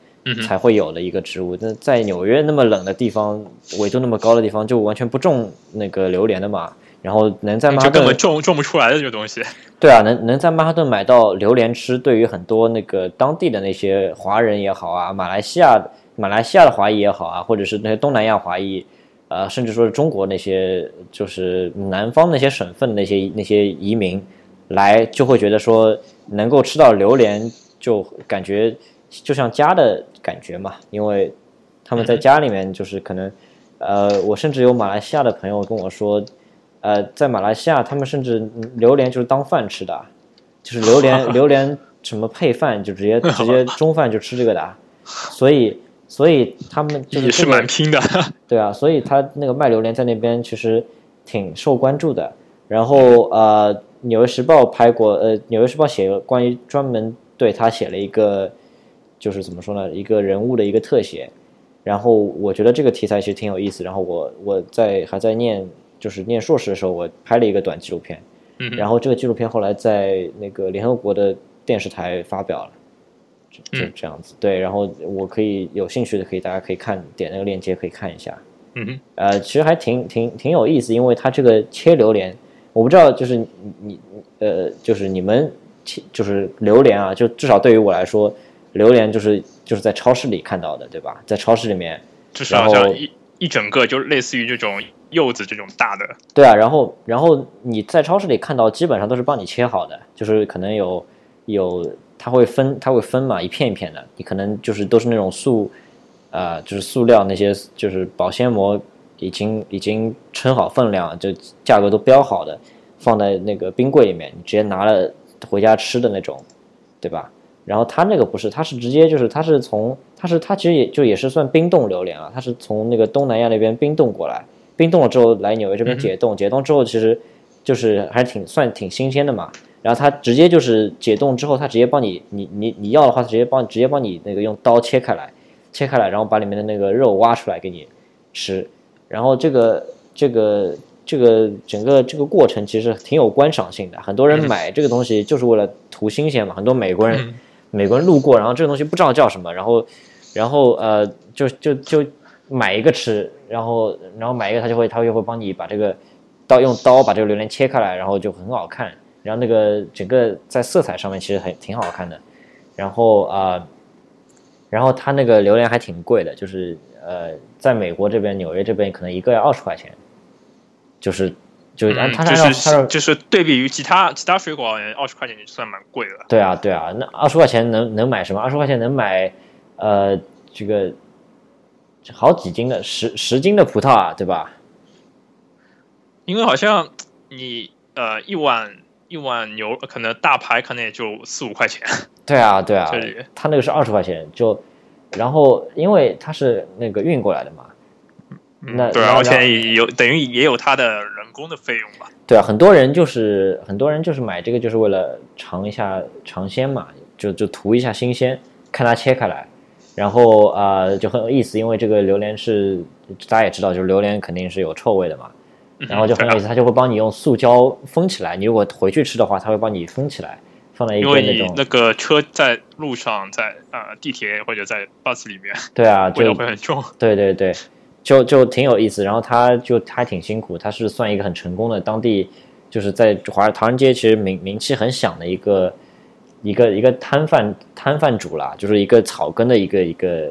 才会有的一个植物。那在纽约那么冷的地方，纬度那么高的地方，就完全不种那个榴莲的嘛。然后能在曼哈顿根顿本种种不出来的这个东西。对啊，能能在曼哈顿买到榴莲吃，对于很多那个当地的那些华人也好啊，马来西亚马来西亚的华裔也好啊，或者是那些东南亚华裔，呃，甚至说是中国那些就是南方那些省份那些那些移民来，就会觉得说能够吃到榴莲，就感觉就像家的感觉嘛，因为他们在家里面就是可能，呃，我甚至有马来西亚的朋友跟我说。呃，在马来西亚，他们甚至嗯榴莲就是当饭吃的啊，就是榴莲 榴莲什么配饭，就直接直接中饭就吃这个的啊，所以所以他们就是也是蛮拼的。对啊，所以他那个卖榴莲在那边其实挺受关注的。然后呃，《纽约时报》拍过，呃，《纽约时报》写关于专门对他写了一个，就是怎么说呢，一个人物的一个特写。然后我觉得这个题材其实挺有意思。然后我我在还在念就是念硕士的时候，我拍了一个短纪录片。嗯，然后这个纪录片后来在那个联合国的电视台发表了，就就嗯这样子。对，然后我可以有兴趣的可以大家可以看点那个链接可以看一下。嗯哼，呃，其实还挺挺挺有意思，因为它这个切榴莲，我不知道就是你你呃，就是你们切就是榴莲啊，就至少对于我来说，榴莲就是就是在超市里看到的，对吧？在超市里面，就是然后好像一一整个就类似于这种柚子这种大的。对啊，然后然后你在超市里看到，基本上都是帮你切好的，就是可能有有它会分它会分嘛，一片一片的，你可能就是都是那种塑，呃，就是塑料那些就是保鲜膜已经已经称好分量，就价格都标好的，放在那个冰柜里面，你直接拿了回家吃的那种，对吧？然后它那个不是，它是直接就是它是从它是它其实也就也是算冰冻榴莲啊，它是从那个东南亚那边冰冻过来，冰冻了之后来纽约这边解冻，解冻之后其实就是还挺算挺新鲜的嘛。然后它直接就是解冻之后，它直接帮你你你你要的话，它直接帮你直接帮你那个用刀切开来，切开来，然后把里面的那个肉挖出来给你吃。然后这个这个这个整个这个过程其实挺有观赏性的，很多人买这个东西就是为了图新鲜嘛。很多美国人、嗯美国人路过，然后这个东西不知道叫什么，然后然后呃就就就买一个吃，然后然后买一个他就会他就会帮你把这个刀用刀把这个榴莲切开来，然后就很好看，然后那个整个在色彩上面其实很挺好看的，然后啊、呃然后它那个榴莲还挺贵的，就是呃，在美国这边纽约这边可能一个要二十块钱，就是就是按嗯，它就是是按照它就是对比于其他其他水果，二十块钱就算蛮贵了。对啊对啊，那二十块钱能能买什么？二十块钱能买呃这个好几斤的十十斤的葡萄啊，对吧？因为好像你呃一碗一碗牛可能大排可能也就四五块钱，对啊对啊这里，它那个是二十块钱，就然后因为它是那个运过来的嘛，那嗯对，啊而且有等于也有它的人工的费用吧。对啊，很多人就是很多人就是买这个就是为了尝一下尝鲜嘛，就就图一下新鲜，看它切开来，然后呃就很有意思，因为这个榴莲是大家也知道，就是榴莲肯定是有臭味的嘛，然后就很有意思，它就会帮你用塑胶封起来，你如果回去吃的话，它会帮你封起来，放在一个那种为你那个车在路上，在呃地铁或者在 bus 里面，对啊，味就道会很重。对对对，就就挺有意思。然后他就他还挺辛苦，他是算一个很成功的当地，就是在华唐人街其实名名气很响的一个一个一个摊贩摊贩主啦，就是一个草根的一个一个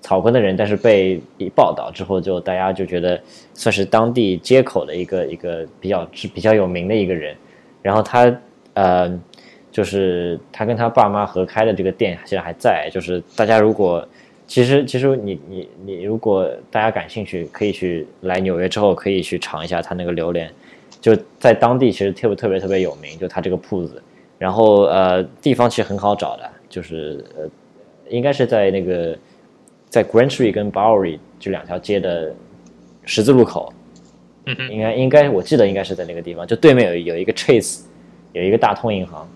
草根的人，但是被一报道之后，就大家就觉得算是当地街口的一个一个比较是比较有名的一个人。然后他呃，就是他跟他爸妈合开的这个店现在还在，就是大家如果其实其实你你你如果大家感兴趣，可以去来纽约之后可以去尝一下他那个榴莲，就在当地其实特别特别特别有名，就他这个铺子。然后呃，地方其实很好找的，就是呃，应该是在那个在 Grand Street 跟 Bowery 这两条街的十字路口，嗯哼，应该应该我记得应该是在那个地方，就对面有有一个 Chase 有一个大通银行，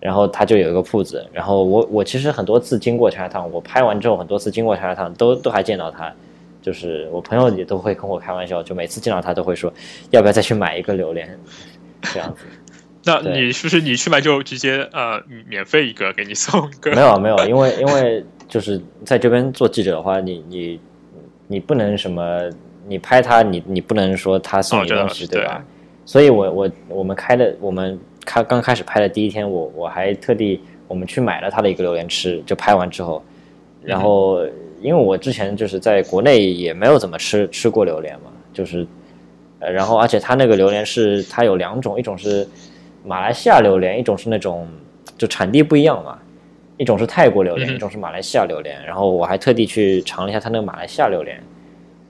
然后它就有一个铺子，然后我我其实很多次经过茶汤，我拍完之后很多次经过茶汤都都还见到它，就是我朋友也都会跟我开玩笑，就每次见到他都会说，要不要再去买一个榴莲，这样子。那你是不是你去买就直接呃免费一个给你送一个？没 有没有，因为因为就是在这边做记者的话，你你你不能什么，你拍他，你你不能说他送你东西，是对吧？所以我我我们开的我们开刚开始拍的第一天，我我还特地我们去买了他的一个榴莲吃，就拍完之后，然后因为我之前就是在国内也没有怎么吃吃过榴莲嘛，就是呃，然后而且它那个榴莲是它有两种，一种是马来西亚榴莲，一种是那种就产地不一样嘛，一种是泰国榴莲，一种是马来西亚榴莲。然后我还特地去尝了一下它那个马来西亚榴莲，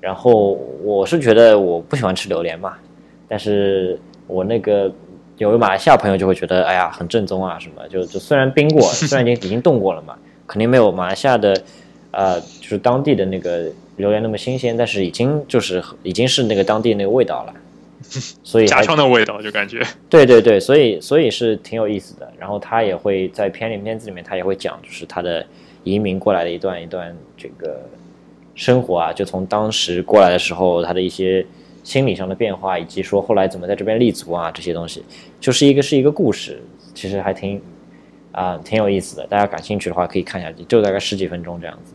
然后我是觉得我不喜欢吃榴莲嘛，但是我那个有个马来西亚朋友就会觉得，哎呀，很正宗啊什么，就就虽然冰过，虽然已经已经冻过了嘛，肯定没有马来西亚的，呃，就是当地的那个榴莲那么新鲜，但是已经就是已经是那个当地那个味道了，所以家还乡的味道就感觉。对对对，所以所以是挺有意思的。然后他也会在片里片子里面，他也会讲，就是他的移民过来的一段一段这个生活啊，就从当时过来的时候，他的一些心理上的变化，以及说后来怎么在这边立足啊，这些东西，就是一个是一个故事，其实还挺啊、挺有意思的。大家感兴趣的话，可以看一下，就大概十几分钟这样子。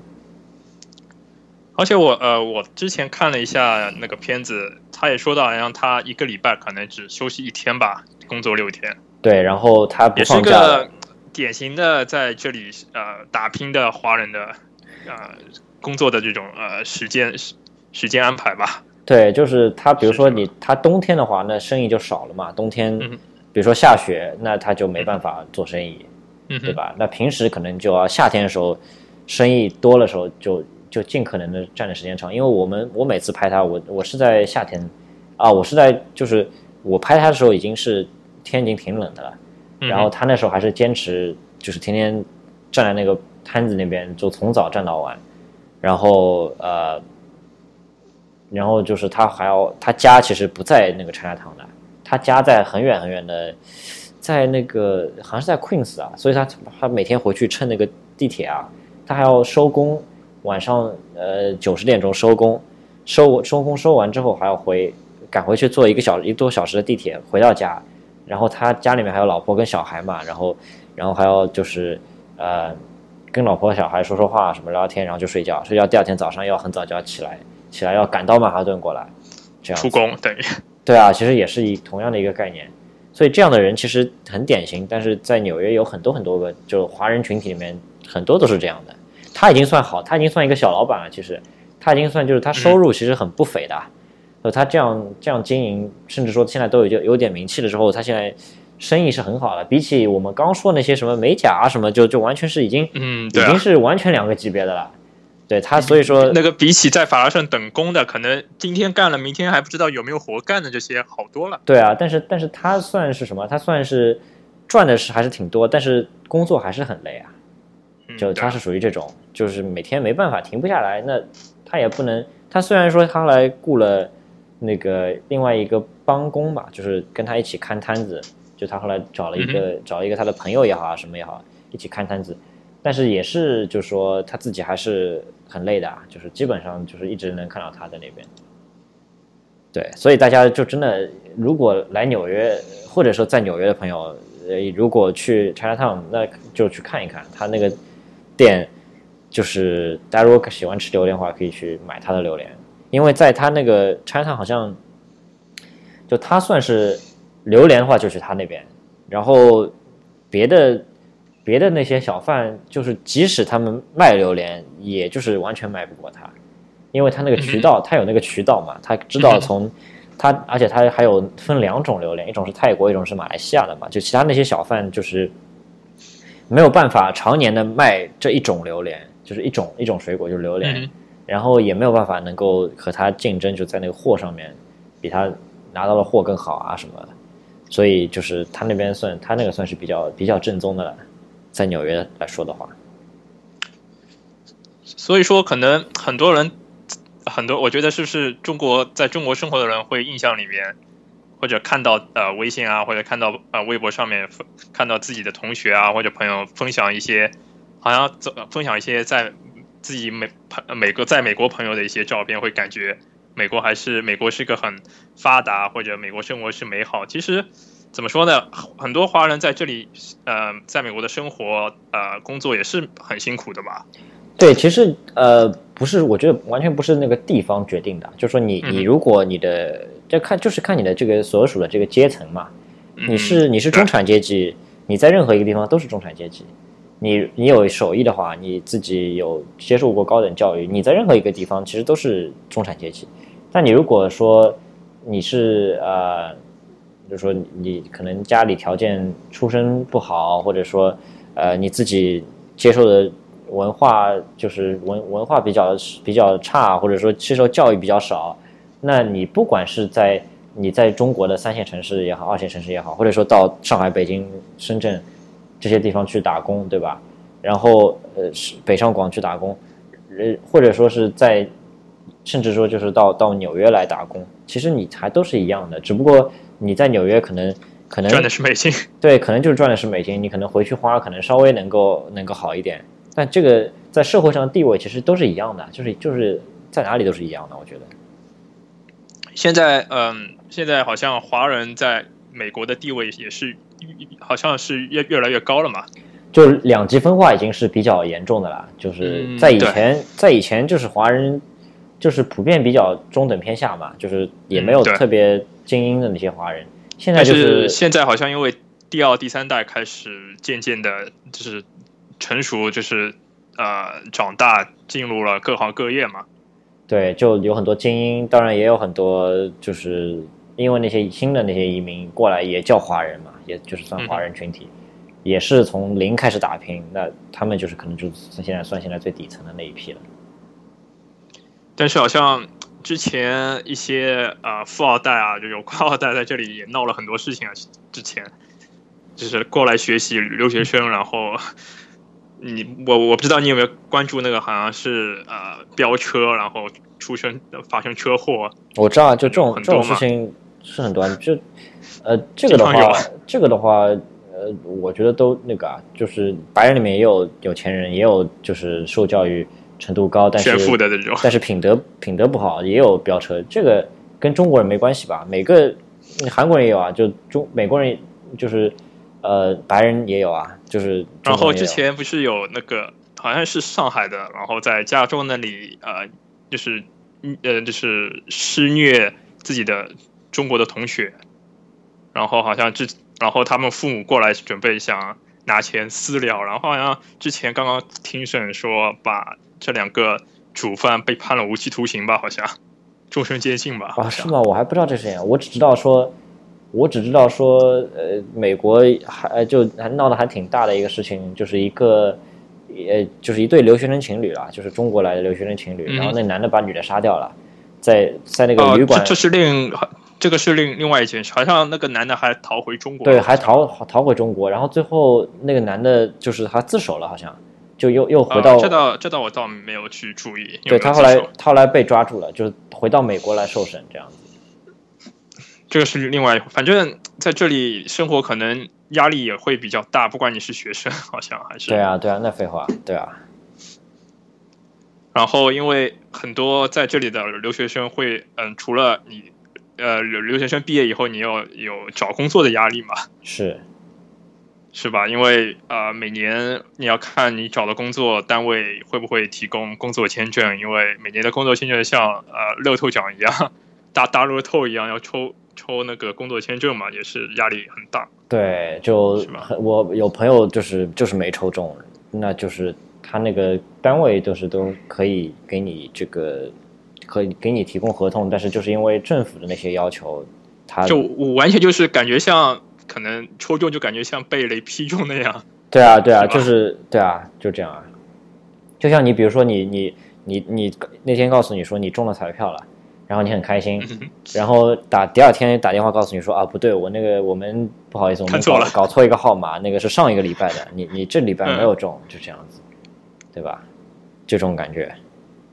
而且我呃，我之前看了一下那个片子，他也说到，好像他一个礼拜可能只休息一天吧，工作六天，对，然后他不也是个典型的在这里呃打拼的华人的呃工作的这种呃时间时时间安排吧。对，就是他，比如说你他冬天的话，那生意就少了嘛。冬天，嗯比如说下雪，那他就没办法做生意，嗯，对吧？那平时可能就要夏天的时候，生意多的时候就就尽可能的站的时间长。因为我们我每次拍他，我我是在夏天，啊，我是在就是我拍他的时候已经是天已经挺冷的了，然后他那时候还是坚持就是天天站在那个摊子那边，就从早站到晚，然后呃。然后就是他还要，他家其实不在那个 China Town 的，他家在很远很远的，在那个好像是在 Queens 啊，所以他他每天回去乘那个地铁啊，他还要收工，晚上呃九十点钟收工，收收工收完之后还要回赶回去坐一个小一个多小时的地铁回到家，然后他家里面还有老婆跟小孩嘛，然后然后还要就是呃跟老婆小孩说说话什么聊聊天，然后就睡觉，睡觉第二天早上要很早就要起来，起来要赶到曼哈顿过来，这样出工等于对啊，其实也是一同样的一个概念。所以这样的人其实很典型，但是在纽约有很多很多个，就华人群体里面很多都是这样的。他已经算好，他已经算一个小老板了。其实他已经算就是他收入其实很不菲的。就他这样这样经营，甚至说现在都有就有点名气了之后，他现在生意是很好的。比起我们刚说那些什么美甲啊什么，就就完全是已经嗯，啊已经，是完全两个级别的了。对他，所以说那个比起在法拉盛等工的，可能今天干了，明天还不知道有没有活干的这些好多了。对啊，但是但是他算是什么？他算是赚的是还是挺多，但是工作还是很累啊。就他是属于这种，就是每天没办法停不下来。那他也不能，他虽然说他后来雇了那个另外一个帮工吧，就是跟他一起看摊子，就他后来找了一个、找一个他的朋友也好啊，什么也好，一起看摊子。但是也是，就是说他自己还是很累的啊，就是基本上就是一直能看到他在那边。对，所以大家就真的，如果来纽约，或者说在纽约的朋友，呃，如果去 Chinatown，那就去看一看他那个店，就是大家如果喜欢吃榴莲的话，可以去买他的榴莲，因为在他那个 Chinatown 好像，就他算是榴莲的话，就是他那边，然后别的别的那些小贩，就是即使他们卖榴莲，也就是完全卖不过他，因为他那个渠道，他有那个渠道嘛，他知道从他，而且他还有分两种榴莲，一种是泰国，一种是马来西亚的嘛，就其他那些小贩就是没有办法常年的卖这一种榴莲，就是一种一种水果就是榴莲，嗯。然后也没有办法能够和他竞争，就在那个货上面比他拿到的货更好啊什么的，所以就是他那边算他那个算是比较比较正宗的了，在纽约来说的话，所以说可能很多人，很多我觉得是不是中国在中国生活的人会印象里面，或者看到呃微信啊，或者看到呃微博上面分看到自己的同学啊或者朋友分享一些，好像走分享一些在自己美朋美国在美国朋友的一些照片，会感觉美国还是美国是个很发达，或者美国生活是美好。其实怎么说呢，很多华人在这里呃在美国的生活呃工作也是很辛苦的吧。对，其实呃不是，我觉得完全不是那个地方决定的，就是说你嗯你如果你的这看就是看你的这个所属的这个阶层嘛，嗯你是你是中产阶级，你在任何一个地方都是中产阶级。你你有手艺的话，你自己有接受过高等教育，你在任何一个地方其实都是中产阶级。但你如果说你是呃，就是说你可能家里条件出身不好，或者说呃你自己接受的文化就是文文化比较比较差，或者说接受教育比较少，那你不管是在你在中国的三线城市也好，二线城市也好，或者说到上海、北京、深圳这些地方去打工，对吧？然后呃，是北上广去打工，呃，或者说是在，甚至说就是到到纽约来打工，其实你还都是一样的，只不过你在纽约可能可能赚的是美金。对，可能就是赚的是美金，你可能回去花可能稍微能够能够好一点，但这个在社会上的地位其实都是一样的，就是就是在哪里都是一样的，我觉得。现在，嗯，现在好像华人在美国的地位也是，好像是越越来越高了嘛。就两极分化已经是比较严重的了，就是嗯在以对前，在以前就是华人就是普遍比较中等偏下嘛，就是也没有特别精英的那些华人。现在就是现在好像因为第二、第三代开始渐渐的，就是成熟，就是呃长大，进入了各行各业嘛。对，就有很多精英，当然也有很多就是因为那些新的那些移民过来也叫华人嘛，也就是算华人群体，也是从零开始打拼，那他们就是可能就是现在算现在最底层的那一批了。但是好像之前一些呃富二代啊，就有官二代在这里也闹了很多事情啊。之前就是过来学习留学生，然后 你我我不知道你有没有关注那个，好像是呃飙车，然后出生发生车祸。我知道啊，就这种这种事情是很多啊，就呃这个的话这个的话，呃，我觉得都那个啊，就是白人里面也有有钱人，也有就是受教育程度高，但是炫富的那种 但是品德品德不好，也有飙车，这个跟中国人没关系吧？每个嗯韩国人也有啊，就中美国人就是呃白人也有啊，就是然后之前不是有那个好像是上海的，然后在加州那里呃，就是嗯呃就是施虐自己的中国的同学，然后好像之然后他们父母过来准备想拿钱私了，然后好像之前刚刚庭审说把这两个主犯被判了无期徒刑吧，好像终身监禁吧，啊，是吗？我还不知道这事情，我只知道说，我只知道说，呃，美国还呃就还闹得还挺大的一个事情，就是一个，呃，就是一对留学生情侣啦，就是中国来的留学生情侣，嗯然后那男的把女的杀掉了，在在那个哦旅，馆，这这是另这个是另另外一件事，好像那个男的还逃回中国，对，还逃逃回中国，然后最后那个男的就是他自首了，好像就又又回到，啊这倒这倒我倒没有去注意。有没有对他后来他后来被抓住了，就是回到美国来受审这样子。这个是另外，反正在这里生活可能压力也会比较大，不管你是学生，好像还是对。啊，对啊，那废话，对啊，然后因为很多在这里的留学生会，嗯，除了你呃留留学生毕业以后，你要有找工作的压力嘛，是，是吧？因为呃每年你要看你找的工作单位会不会提供工作签证，因为每年的工作签证像呃乐透奖一样，大大乐透一样要抽抽那个工作签证嘛，也是压力很大。对，就很我有朋友就是就是没抽中，那就是他那个单位就是都可以给你这个可以给你提供合同，但是就是因为政府的那些要求，他就我完全就是感觉像可能抽中就感觉像被雷劈中那样。对啊对啊，是就是对啊，就这样啊。就像你比如说你你你你那天告诉你说你中了彩票了，然后你很开心，嗯然后打第二天打电话告诉你说啊不对，我那个我们不好意思，我们搞错了搞错一个号码，那个是上一个礼拜的，你你这礼拜没有中，就这样子，对吧？这种感觉，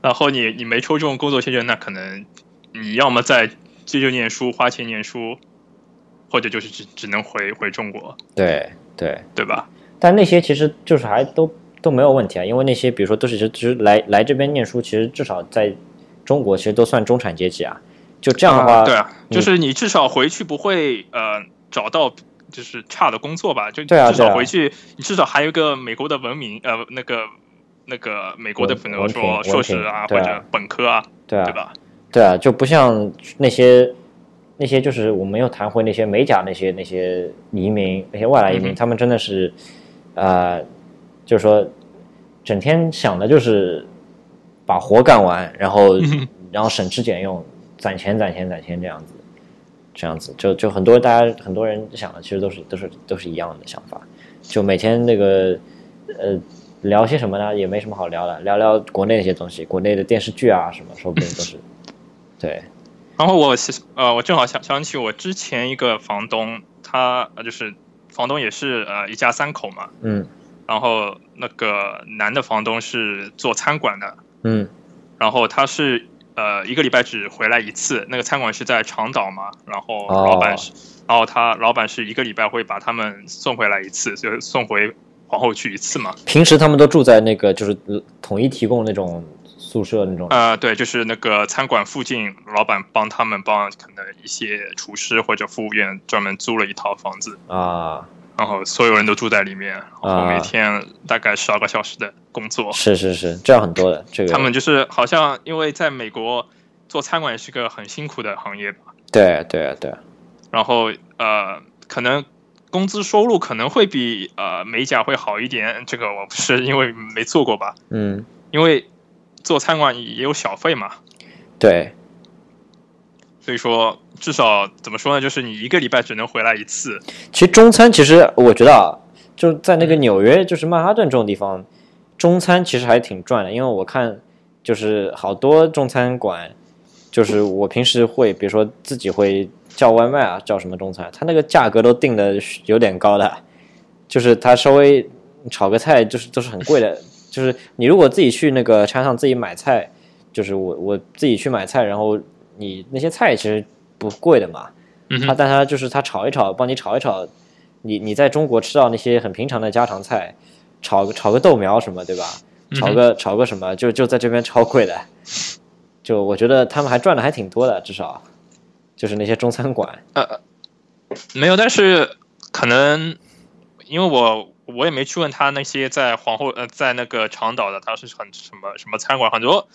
然后你你没抽中工作签证，那可能你要么在接着念书，花钱念书，或者就是只只能回回中国，对对，对吧？但那些其实就是还都都没有问题啊，因为那些比如说都是只是来来这边念书，其实至少在中国其实都算中产阶级啊。就这样的话，对啊，就是你至少回去不会呃找到就是差的工作吧？就对啊至少回去，你至少还有一个美国的文明，呃，那个那个美国的文比如说硕士啊或者本科啊，对啊对，吧？对啊，就不像那些那些就是我们又谈回那些美甲那些那些移民那些外来移民，嗯他们真的是，呃，就是说整天想的就是把活干完，然后嗯然后省吃俭用，攒钱攒钱攒钱这样子，这样子就就很多大家很多人想的其实都是都是都是一样的想法，就每天那个呃。聊些什么呢？也没什么好聊的，聊聊国内那些东西，国内的电视剧啊什么，说不定都是，对，然后我是呃，我正好想想起我之前一个房东，他呃就是房东也是呃一家三口嘛，嗯然后那个男的房东是做餐馆的，嗯然后他是呃一个礼拜只回来一次，那个餐馆是在长岛嘛，然后哦老板是，然后他老板是一个礼拜会把他们送回来一次，就送回皇后区一次嘛。平时他们都住在那个就是呃统一提供那种宿舍那种。呃，对，就是那个餐馆附近，老板帮他们帮可能一些厨师或者服务员专门租了一套房子，啊，然后所有人都住在里面，然后啊每天大概十二个小时的工作。是是是，这样很多的这个。他们就是好像因为在美国做餐馆也是个很辛苦的行业吧，对对对，然后呃，可能工资收入可能会比呃美甲会好一点，这个我不是因为没做过吧，嗯，因为做餐馆也有小费嘛，对所以说至少怎么说呢，就是你一个礼拜只能回来一次，其实中餐其实我觉得啊，就在那个纽约，就是曼哈顿这种地方，中餐其实还挺赚的，因为我看就是好多中餐馆，就是我平时会比如说自己会叫外卖啊，叫什么中餐，它那个价格都定的有点高的，就是它稍微炒个菜就是都是很贵的，就是你如果自己去那个餐上自己买菜，就是我我自己去买菜，然后你那些菜其实不贵的嘛，嗯，他但他就是他炒一炒，帮你炒一炒，你你在中国吃到那些很平常的家常菜，炒个炒个豆苗什么，对吧？炒个炒个什么，就就在这边超贵的，就我觉得他们还赚的还挺多的，至少就是那些中餐馆，呃没有，但是可能因为我我也没去问他那些在皇后呃在那个长岛的，他是很什么什么餐馆，很多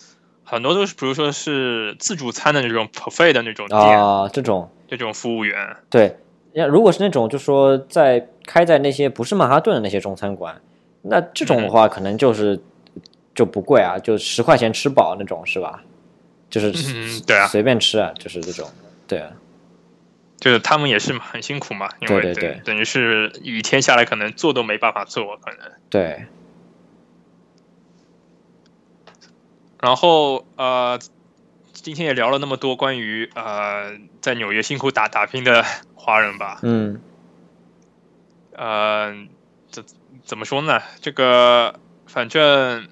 很多都是比如说是自助餐的那种 buffet 的那种店，啊，这种这种服务员，对。要如果是那种就说在开在那些不是曼哈顿的那些中餐馆，那这种的话可能就是就不贵啊，就十块钱吃饱那种是吧？就是嗯对啊随便吃啊，就是这种，对啊。就是他们也是很辛苦嘛，因为对对对等于是雨天下来可能做都没办法做，可能。对，然后呃，今天也聊了那么多关于呃在纽约辛苦打打拼的华人吧，嗯，呃，怎怎么说呢？这个反正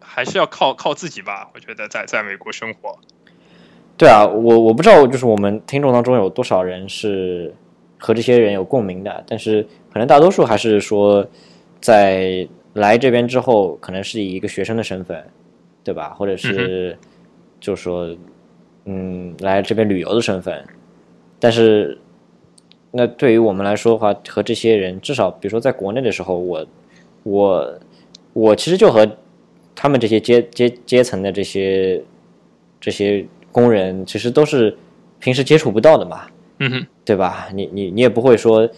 还是要靠靠自己吧。我觉得在在美国生活，对啊，我我不知道，就是我们听众当中有多少人是和这些人有共鸣的，但是可能大多数还是说，在来这边之后，可能是以一个学生的身份，对吧？或者是就说，嗯，来这边旅游的身份，但是。那对于我们来说的话，和这些人至少，比如说在国内的时候，我我我其实就和他们这些阶阶阶层的这些这些工人，其实都是平时接触不到的嘛，嗯哼，对吧？你你你也不会说，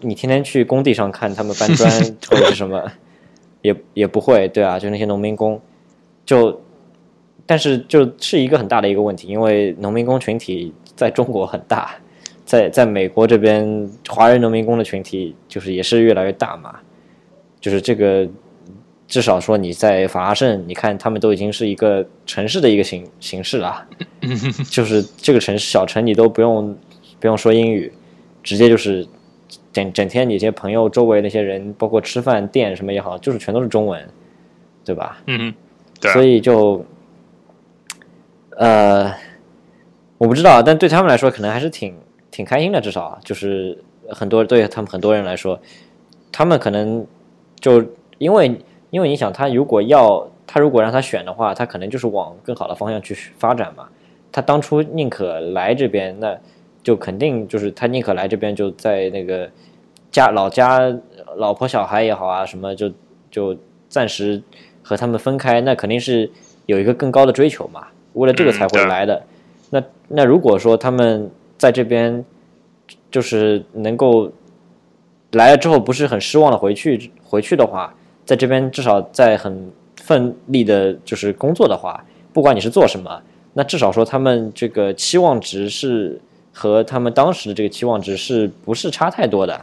你天天去工地上看他们搬砖 或者是什么，也也不会，对啊，就那些农民工，就但是就是一个很大的一个问题，因为农民工群体在中国很大。在在美国这边，华人农民工的群体就是也是越来越大嘛，就是这个至少说你在法拉盛，你看他们都已经是一个城市的一个形形式了，就是这个城市小城你都不用不用说英语，直接就是整整天你这些朋友周围那些人，包括吃饭店什么也好，就是全都是中文，对吧？嗯哼，对、所以就呃，我不知道，但对他们来说可能还是挺挺开心的，至少就是很多对他们很多人来说，他们可能就因为因为你想，他如果要他如果让他选的话，他可能就是往更好的方向去发展嘛。他当初宁可来这边，那就肯定就是他宁可来这边，就在那个家老家，老婆小孩也好啊，什么就就暂时和他们分开，那肯定是有一个更高的追求嘛，为了这个才会来的。那那如果说他们在这边就是能够来了之后不是很失望的回去回去的话，在这边至少在很奋力的就是工作的话，不管你是做什么，那至少说他们这个期望值是和他们当时的这个期望值是不是差太多的？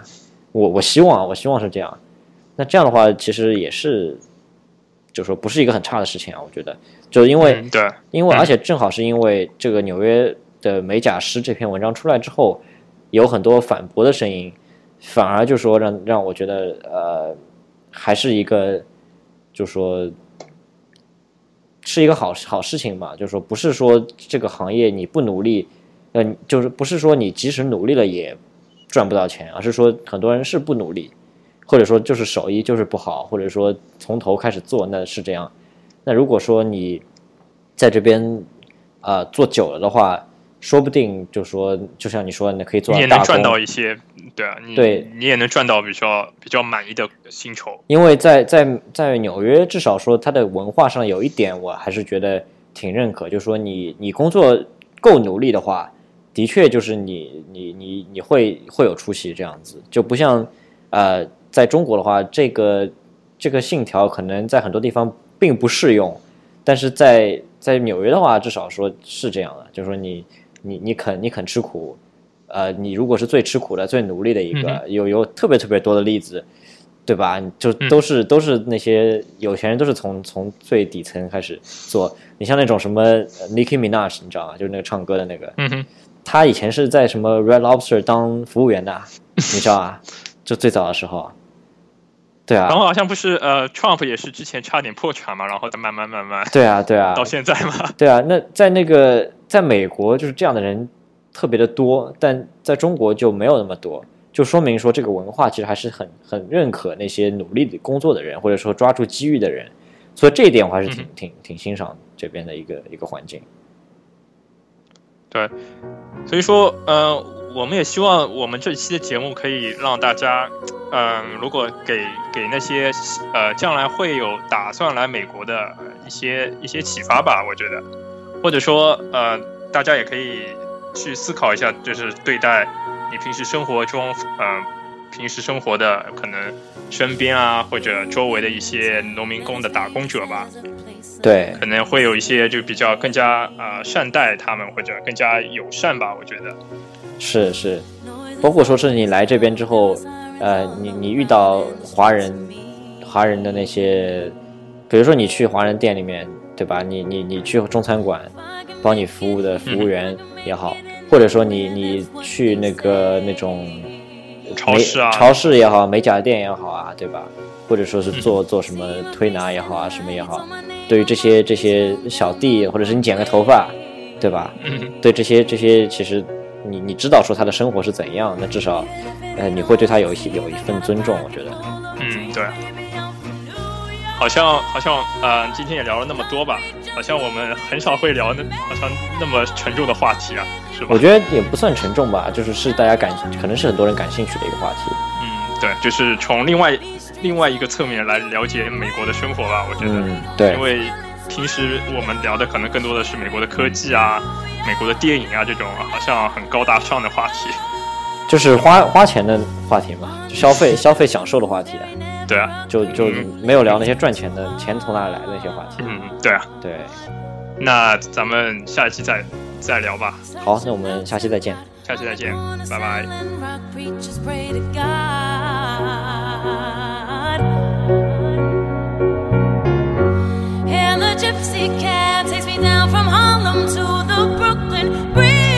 我我希望啊，我希望是这样。那这样的话，其实也是，就说不是一个很差的事情啊，我觉得，就是因为、嗯对，因为嗯。而且正好是因为这个纽约的美甲师这篇文章出来之后，有很多反驳的声音，反而就说让让我觉得呃，还是一个就说是一个好好事情嘛，就说不是说这个行业你不努力，呃，就是不是说你即使努力了也赚不到钱，而是说很多人是不努力，或者说就是手艺就是不好，或者说从头开始做，那是这样。那如果说你在这边啊、呃做久了的话，说不定就说就像你说的，你可以做你也能赚到一些，对啊，你对你也能赚到比较比较满意的薪酬。因为在在在纽约，至少说它的文化上有一点，我还是觉得挺认可，就是说你你工作够努力的话，的确就是你你你你会会有出息这样子，就不像呃在中国的话，这个这个信条可能在很多地方并不适用，但是在在纽约的话，至少说是这样的，就是说你你你肯你肯吃苦，呃，你如果是最吃苦的、最努力的一个，嗯有有特别特别多的例子，对吧？就嗯都是、都是那些有钱人，都是从从最底层开始做。你像那种什么呃 Nicki Minaj，你知道吗？就是那个唱歌的那个，嗯，他以前是在什么 Red Lobster 当服务员的，你知道啊？就最早的时候，对啊。然，后好像不是呃，Trump 也是之前差点破产嘛，然后再慢慢慢慢对啊，对啊，到现在嘛，对啊，那在那个在美国就是这样的人特别的多，但在中国就没有那么多，就说明说这个文化其实还是很很认可那些努力的工作的人，或者说抓住机遇的人，所以这一点我还是挺、嗯挺挺欣赏这边的一个一个环境。对，所以说，呃，我们也希望我们这一期的节目可以让大家，嗯、如果给给那些呃将来会有打算来美国的呃一些一些启发吧，我觉得，或者说，呃，大家也可以去思考一下，就是对待你平时生活中，呃，平时生活的可能身边啊或者周围的一些农民工的打工者吧，对。可能会有一些就比较更加呃善待他们或者更加友善吧，我觉得。是是，包括说是你来这边之后，呃，你你遇到华人华人的那些，比如说你去华人店里面，对吧？你你你去中餐馆，帮你服务的服务员也好，或者说你你去那个那种超市啊超市也好，美甲店也好啊，对吧？或者说是嗯做做什么推拿也好啊，什么也好，对于这些这些小弟，或者是你剪个头发，对吧？嗯，对这些这些，其实你你知道说他的生活是怎样，那至少，呃，你会对他有一些有一份尊重，我觉得。嗯，对。好像好像呃，今天也聊了那么多吧，好像我们很少会聊那好像那么沉重的话题啊，是吧？我觉得也不算沉重吧，就是是大家感，可能是很多人感兴趣的一个话题。嗯，对，就是从另外另外一个侧面来了解美国的生活吧，我觉得，嗯，对因，为平时我们聊的可能更多的是美国的科技啊、美国的电影啊这种好像很高大上的话题，就是花花钱的话题嘛，就消费消费享受的话题啊。对啊，就就没有聊那些赚钱的、钱从哪里来的那些话题。嗯，对啊，对。那咱们下一期再再聊吧。好，那我们下期再见。下期再见，拜拜。taxi cab takes me down from Harlem to the Brooklyn Bridge.